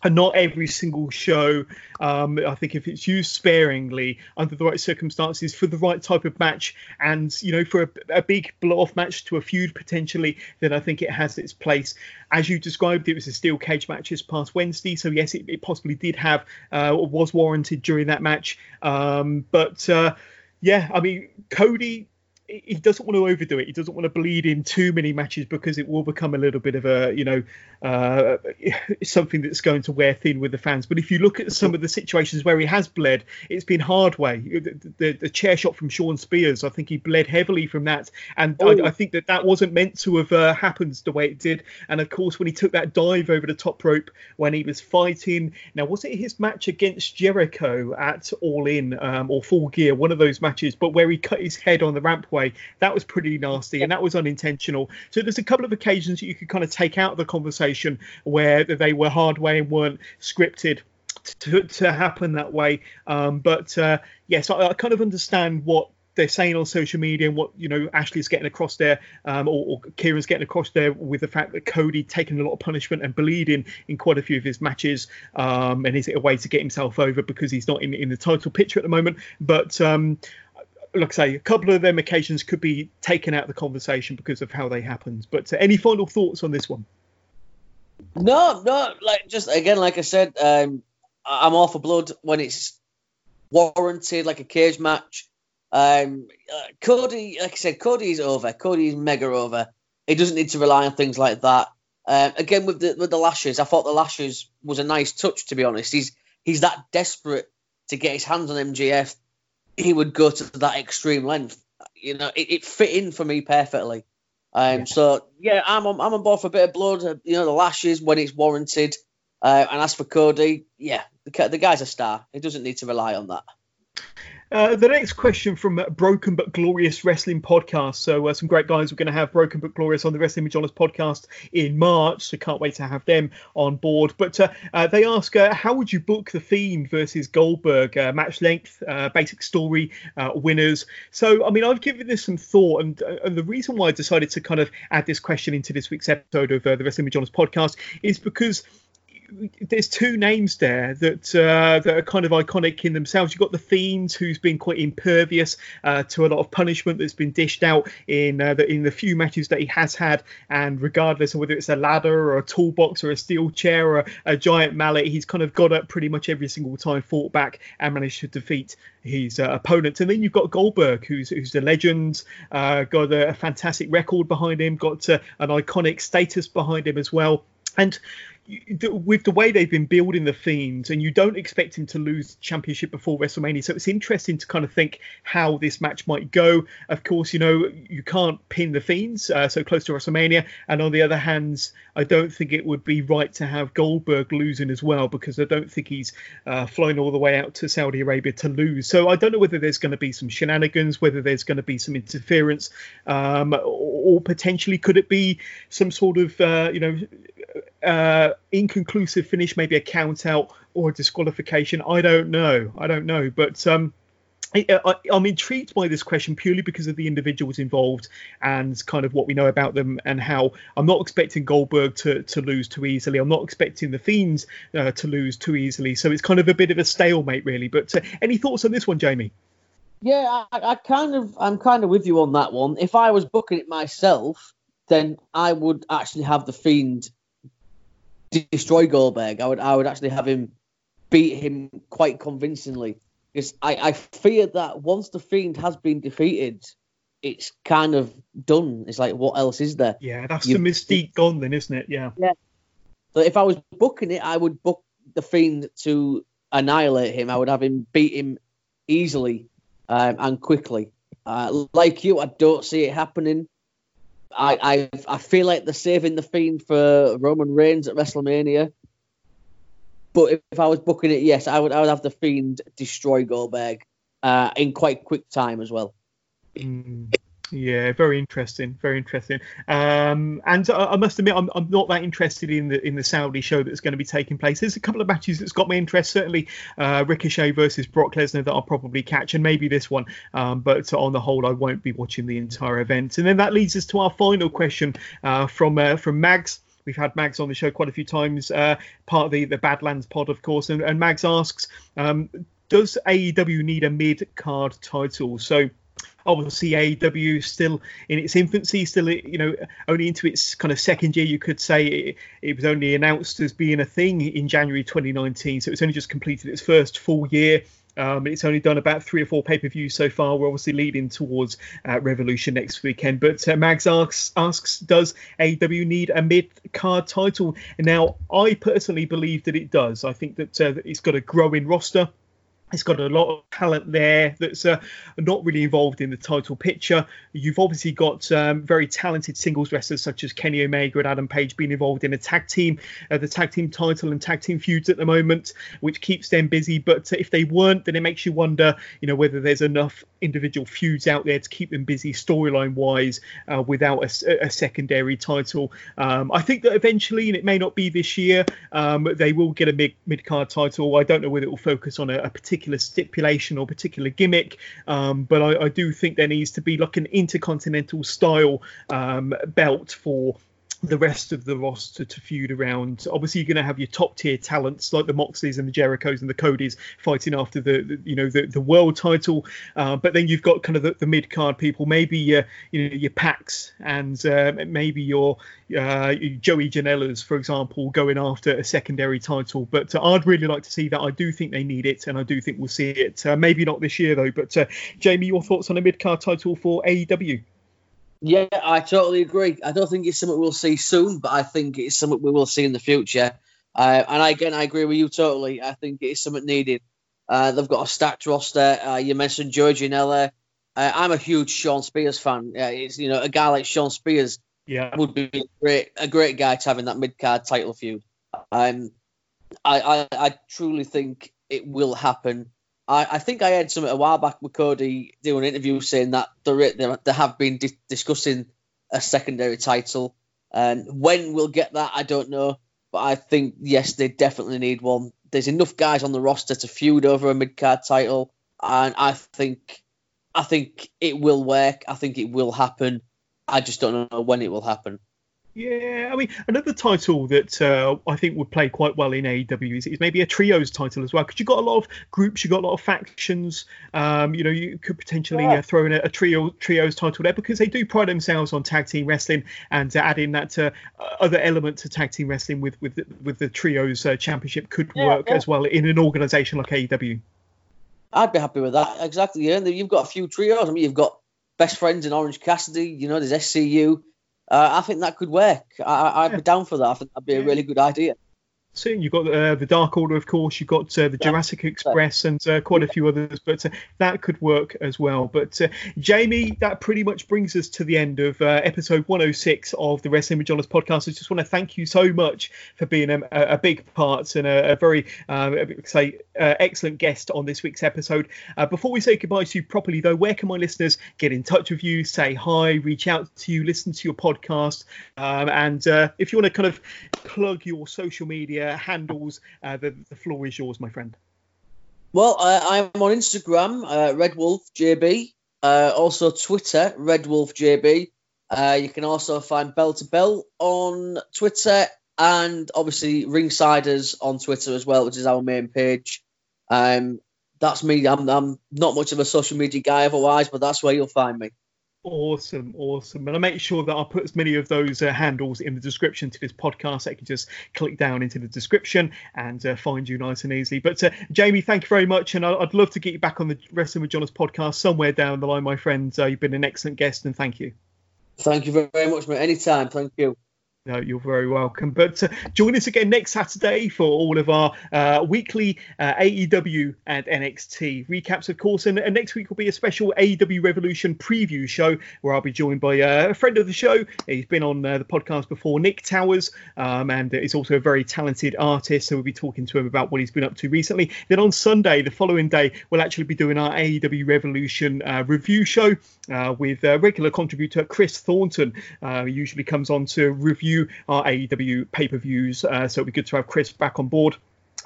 and not every single show. Um, I think if it's used sparingly under the right circumstances for the right type of match, and you know for a, a big blow-off match to a feud potentially, then I think it has its place. As you described, it was a steel cage match this past Wednesday, so yes, it, it possibly did have uh, was warranted during that match. Um, but uh, yeah, I mean Cody he doesn't want to overdo it. He doesn't want to bleed in too many matches because it will become a little bit of a, you know, uh, something that's going to wear thin with the fans. But if you look at some of the situations where he has bled, it's been hard way. The, the, the chair shot from Shawn Spears, I think he bled heavily from that, and I, I, think that that wasn't meant to have uh, happened the way it did. And of course, when he took that dive over the top rope when he was fighting, now was it his match against Jericho at All In um, or Full Gear, one of those matches, but where he cut his head on the rampway That was pretty nasty, and that was unintentional. So there's a couple of occasions that you could kind of take out of the conversation where they were hard way and weren't scripted. to, to happen that way. Um, but uh, yes, I, I, kind of understand what they're saying on social media and what you know Ashley's getting across there, um, or, or, Kieran's getting across there with the fact that Cody taking a lot of punishment and bleeding in quite a few of his matches, um, and is it a way to get himself over because he's not in in the title picture at the moment? But um, like I say, a couple of them occasions could be taken out of the conversation because of how they happened. But uh, any final thoughts on this one? No, no, like just again, like I said, um, I'm all for blood when it's warranted, like a cage match. Um, uh, Cody, like I said, Cody's over. Cody's mega over. He doesn't need to rely on things like that. Um, again, with the with the lashes, I thought the lashes was a nice touch. To be honest, he's he's that desperate to get his hands on MJF. He would go to that extreme length. You know, it, it fit in for me perfectly. Um, yeah. So yeah, I'm on, I'm on board for a bit of blood. Uh, you know, the lashes when it's warranted. Uh, and as for Cody, yeah, the, the guy's a star. He doesn't need to rely on that. Uh, the next question from Broken but Glorious Wrestling Podcast. So, uh, some great guys. We're going to have Broken but Glorious on the Wrestling Johners podcast in March. So, can't wait to have them on board. But uh, uh they ask, how would you book The Fiend versus Goldberg? match length, basic story, winners. So, I mean, I've given this some thought. And, and, the reason why I decided to kind of add this question into this week's episode of the Wrestling Johners podcast is because there's two names there that uh, that are kind of iconic in themselves. You've got the Fiend, who's been quite impervious uh, to a lot of punishment that's been dished out in uh, the in the few matches that he has had, and regardless of whether it's a ladder or a toolbox or a steel chair or a, a giant mallet, he's kind of got up pretty much every single time, fought back, and managed to defeat his uh, opponents. And then you've got Goldberg, who's who's a legend, uh, got a, a, fantastic record behind him, got uh, an iconic status behind him as well. And with the way they've been building the Fiends, and you don't expect him to lose championship before WrestleMania, so it's interesting to kind of think how this match might go. Of course, you know you can't pin the Fiends uh, so close to WrestleMania, and on the other hand, I don't think it would be right to have Goldberg losing as well because I don't think he's uh, flown all the way out to Saudi Arabia to lose. So I don't know whether there's going to be some shenanigans, whether there's going to be some interference, um, or potentially could it be some sort of uh, you know uh, inconclusive finish, maybe a count out or a disqualification. I don't know. I don't know. But um, I, am intrigued by this question purely because of the individuals involved and kind of what we know about them and how I'm not expecting Goldberg to, to lose too easily. I'm not expecting the Fiends uh, to lose too easily. So it's kind of a bit of a stalemate, really. But uh, any thoughts on this one, Jamie? Yeah, I, I kind of, I'm kind of with you on that one. If I was booking it myself, then I would actually have the Fiend destroy Goldberg. I would I would actually have him beat him quite convincingly because I, I fear that once the Fiend has been defeated, it's kind of done. It's like what else is there? Yeah, that's you, the mystique gone then, isn't it? Yeah. Yeah. But if I was booking it, I would book the Fiend to annihilate him. I would have him beat him easily um, and quickly. Uh, like you, I don't see it happening. I, I I feel like they're saving the fiend for Roman Reigns at WrestleMania. But if, if I was booking it, yes, I would I would have the fiend destroy Goldberg uh, in quite quick time as well. Mm. Yeah, very interesting, very interesting. Um, and I, I, must admit, I'm, I'm not that interested in the in the Saudi show that's going to be taking place. There's a couple of matches that's got my interest. Certainly, uh, Ricochet versus Brock Lesnar that I'll probably catch, and maybe this one. Um, but on the whole, I won't be watching the entire event. And then that leads us to our final question uh, from uh, from Mags. We've had Mags on the show quite a few times, uh, part of the, the Badlands pod, of course. And, and Mags asks, um, does AEW need a mid card title? So obviously AEW still in its infancy, still you know only into its kind of second year. You could say it, it, was only announced as being a thing in January 2019, so it's only just completed its first full year. Um, it's only done about three or four pay per views so far. We're obviously leading towards uh, Revolution next weekend. But uh, Mags asks, asks, does AEW need a mid card title? And now, I personally believe that it does. I think that uh, it's got a growing roster. It's got a lot of talent there that's uh, not really involved in the title picture. You've obviously got um, very talented singles wrestlers such as Kenny Omega and Adam Page being involved in a tag team, uh, the tag team title and tag team feuds at the moment, which keeps them busy. But uh, if they weren't, then it makes you wonder, you know, whether there's enough individual feuds out there to keep them busy storyline wise uh, without a, a, secondary title. Um, I think that eventually, and it may not be this year, um, they will get a mid card title. I don't know whether it will focus on a, a particular particular stipulation or particular gimmick, um, but I, I, do think there needs to be like an intercontinental style um, belt for the rest of the roster to feud around. Obviously, you're going to have your top tier talents like the Moxleys and the Jerichos and the Codys fighting after the, the you know the, the world title, uh, but then you've got kind of the, the mid card people, maybe your you know your PACs and uh, maybe your uh, Joey Janela's, for example, going after a secondary title. But uh, I'd really like to see that. I do think they need it, and I do think we'll see it. Uh, maybe not this year though. But uh, Jamie, your thoughts on a mid card title for AEW? Yeah, I totally agree. I don't think it's something we'll see soon, but I think it's something we will see in the future. Uh, and again, I agree with you totally. I think it's something needed. Uh, they've got a stacked roster. Uh, you mentioned Janela. Uh, I'm a huge Shawn Spears fan. it's you know a guy like Shawn Spears yeah. would be a great a great guy to have in that mid card title feud. Um, I, I I truly think it will happen. I, I think I heard something a while back with Cody doing an interview saying that they they have been di- discussing a secondary title. And when we'll get that, I don't know. But I think yes, they definitely need one. There's enough guys on the roster to feud over a mid card title, and I think I think it will work. I think it will happen. I just don't know when it will happen. Yeah, I mean, another title that uh, I think would play quite well in AEW is, is, maybe a trios title as well, because you've got a lot of groups, you've got a lot of factions. Um, you know, you could potentially yeah. uh, throw in a, a, trio trios title there because they do pride themselves on tag team wrestling and uh, adding that uh, other element to tag team wrestling with with with the trios uh, championship could yeah, work yeah. as well in an organisation like AEW. I'd be happy with that. Exactly. Yeah, you've got a few trios. I mean, you've got best friends in Orange Cassidy. You know, there's SCU uh, I think that could work. I, would be down for that. I think that'd be a really good idea soon. You've got uh, the Dark Order, of course. You've got uh, the Jurassic Express and uh, quite a few others, but uh, that could work as well. But uh, Jamie, that pretty much brings us to the end of uh, episode 106 of the Wrestling with Johners podcast. I just want to thank you so much for being a, a big part and a, a very, say, excellent guest on this week's episode. before we say goodbye to you properly, though, where can my listeners get in touch with you, say hi, reach out to you, listen to your podcast, um, and if you want to kind of plug your social media handles, uh, the, the floor is yours, my friend. Well, uh, I'm on Instagram, uh, Red Wolf JB. Uh, also Twitter, Red Wolf JB. Uh, you can also find Bell to Bell on Twitter and obviously Ringsiders on Twitter as well, which is our main page. Um, that's me. I'm, I'm not much of a social media guy otherwise, but that's where you'll find me. Awesome, awesome. And I'll make sure that I'll put as many of those uh, handles in the description to this podcast. I can just click down into the description and uh, find you nice and easily. But uh, Jamie, thank you very much. And I'd love to get you back on the Wrestling with Johners podcast somewhere down the line, my friend. Uh, you've been an excellent guest and thank you. Thank you very much, mate. Anytime. Thank you. No, you're very welcome. But uh, join us again next Saturday for all of our uh, weekly uh, AEW and NXT recaps, of course. And, and, next week will be a special AEW Revolution preview show where I'll be joined by uh, a friend of the show. He's been on uh, the podcast before, Nick Towers, um, and is also a very talented artist. So we'll be talking to him about what he's been up to recently. Then on Sunday, the following day, we'll actually be doing our AEW Revolution uh, review show with regular contributor Chris Thornton. he usually comes on to review review our AEW pay per views. Uh, so it'll be good to have Chris back on board.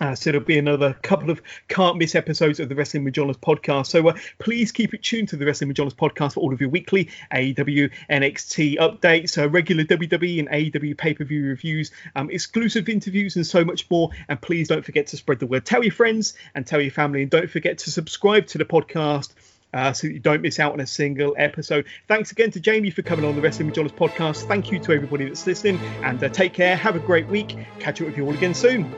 Uh, so it'll be another couple of can't miss episodes of the Wrestling with Johners podcast. So uh, please keep it tuned to the Wrestling with Johners podcast for all of your weekly AEW NXT updates, uh, regular WWE and AEW pay per view reviews, um, exclusive interviews, and so much more. And please don't forget to spread the word. Tell your friends and tell your family, and don't forget to subscribe to the podcast uh, so you don't miss out on a single episode. Thanks again to Jamie for coming on the Wrestling with Johners podcast. Thank you to everybody that's listening, and uh, take care. Have a great week. Catch up with you all again soon.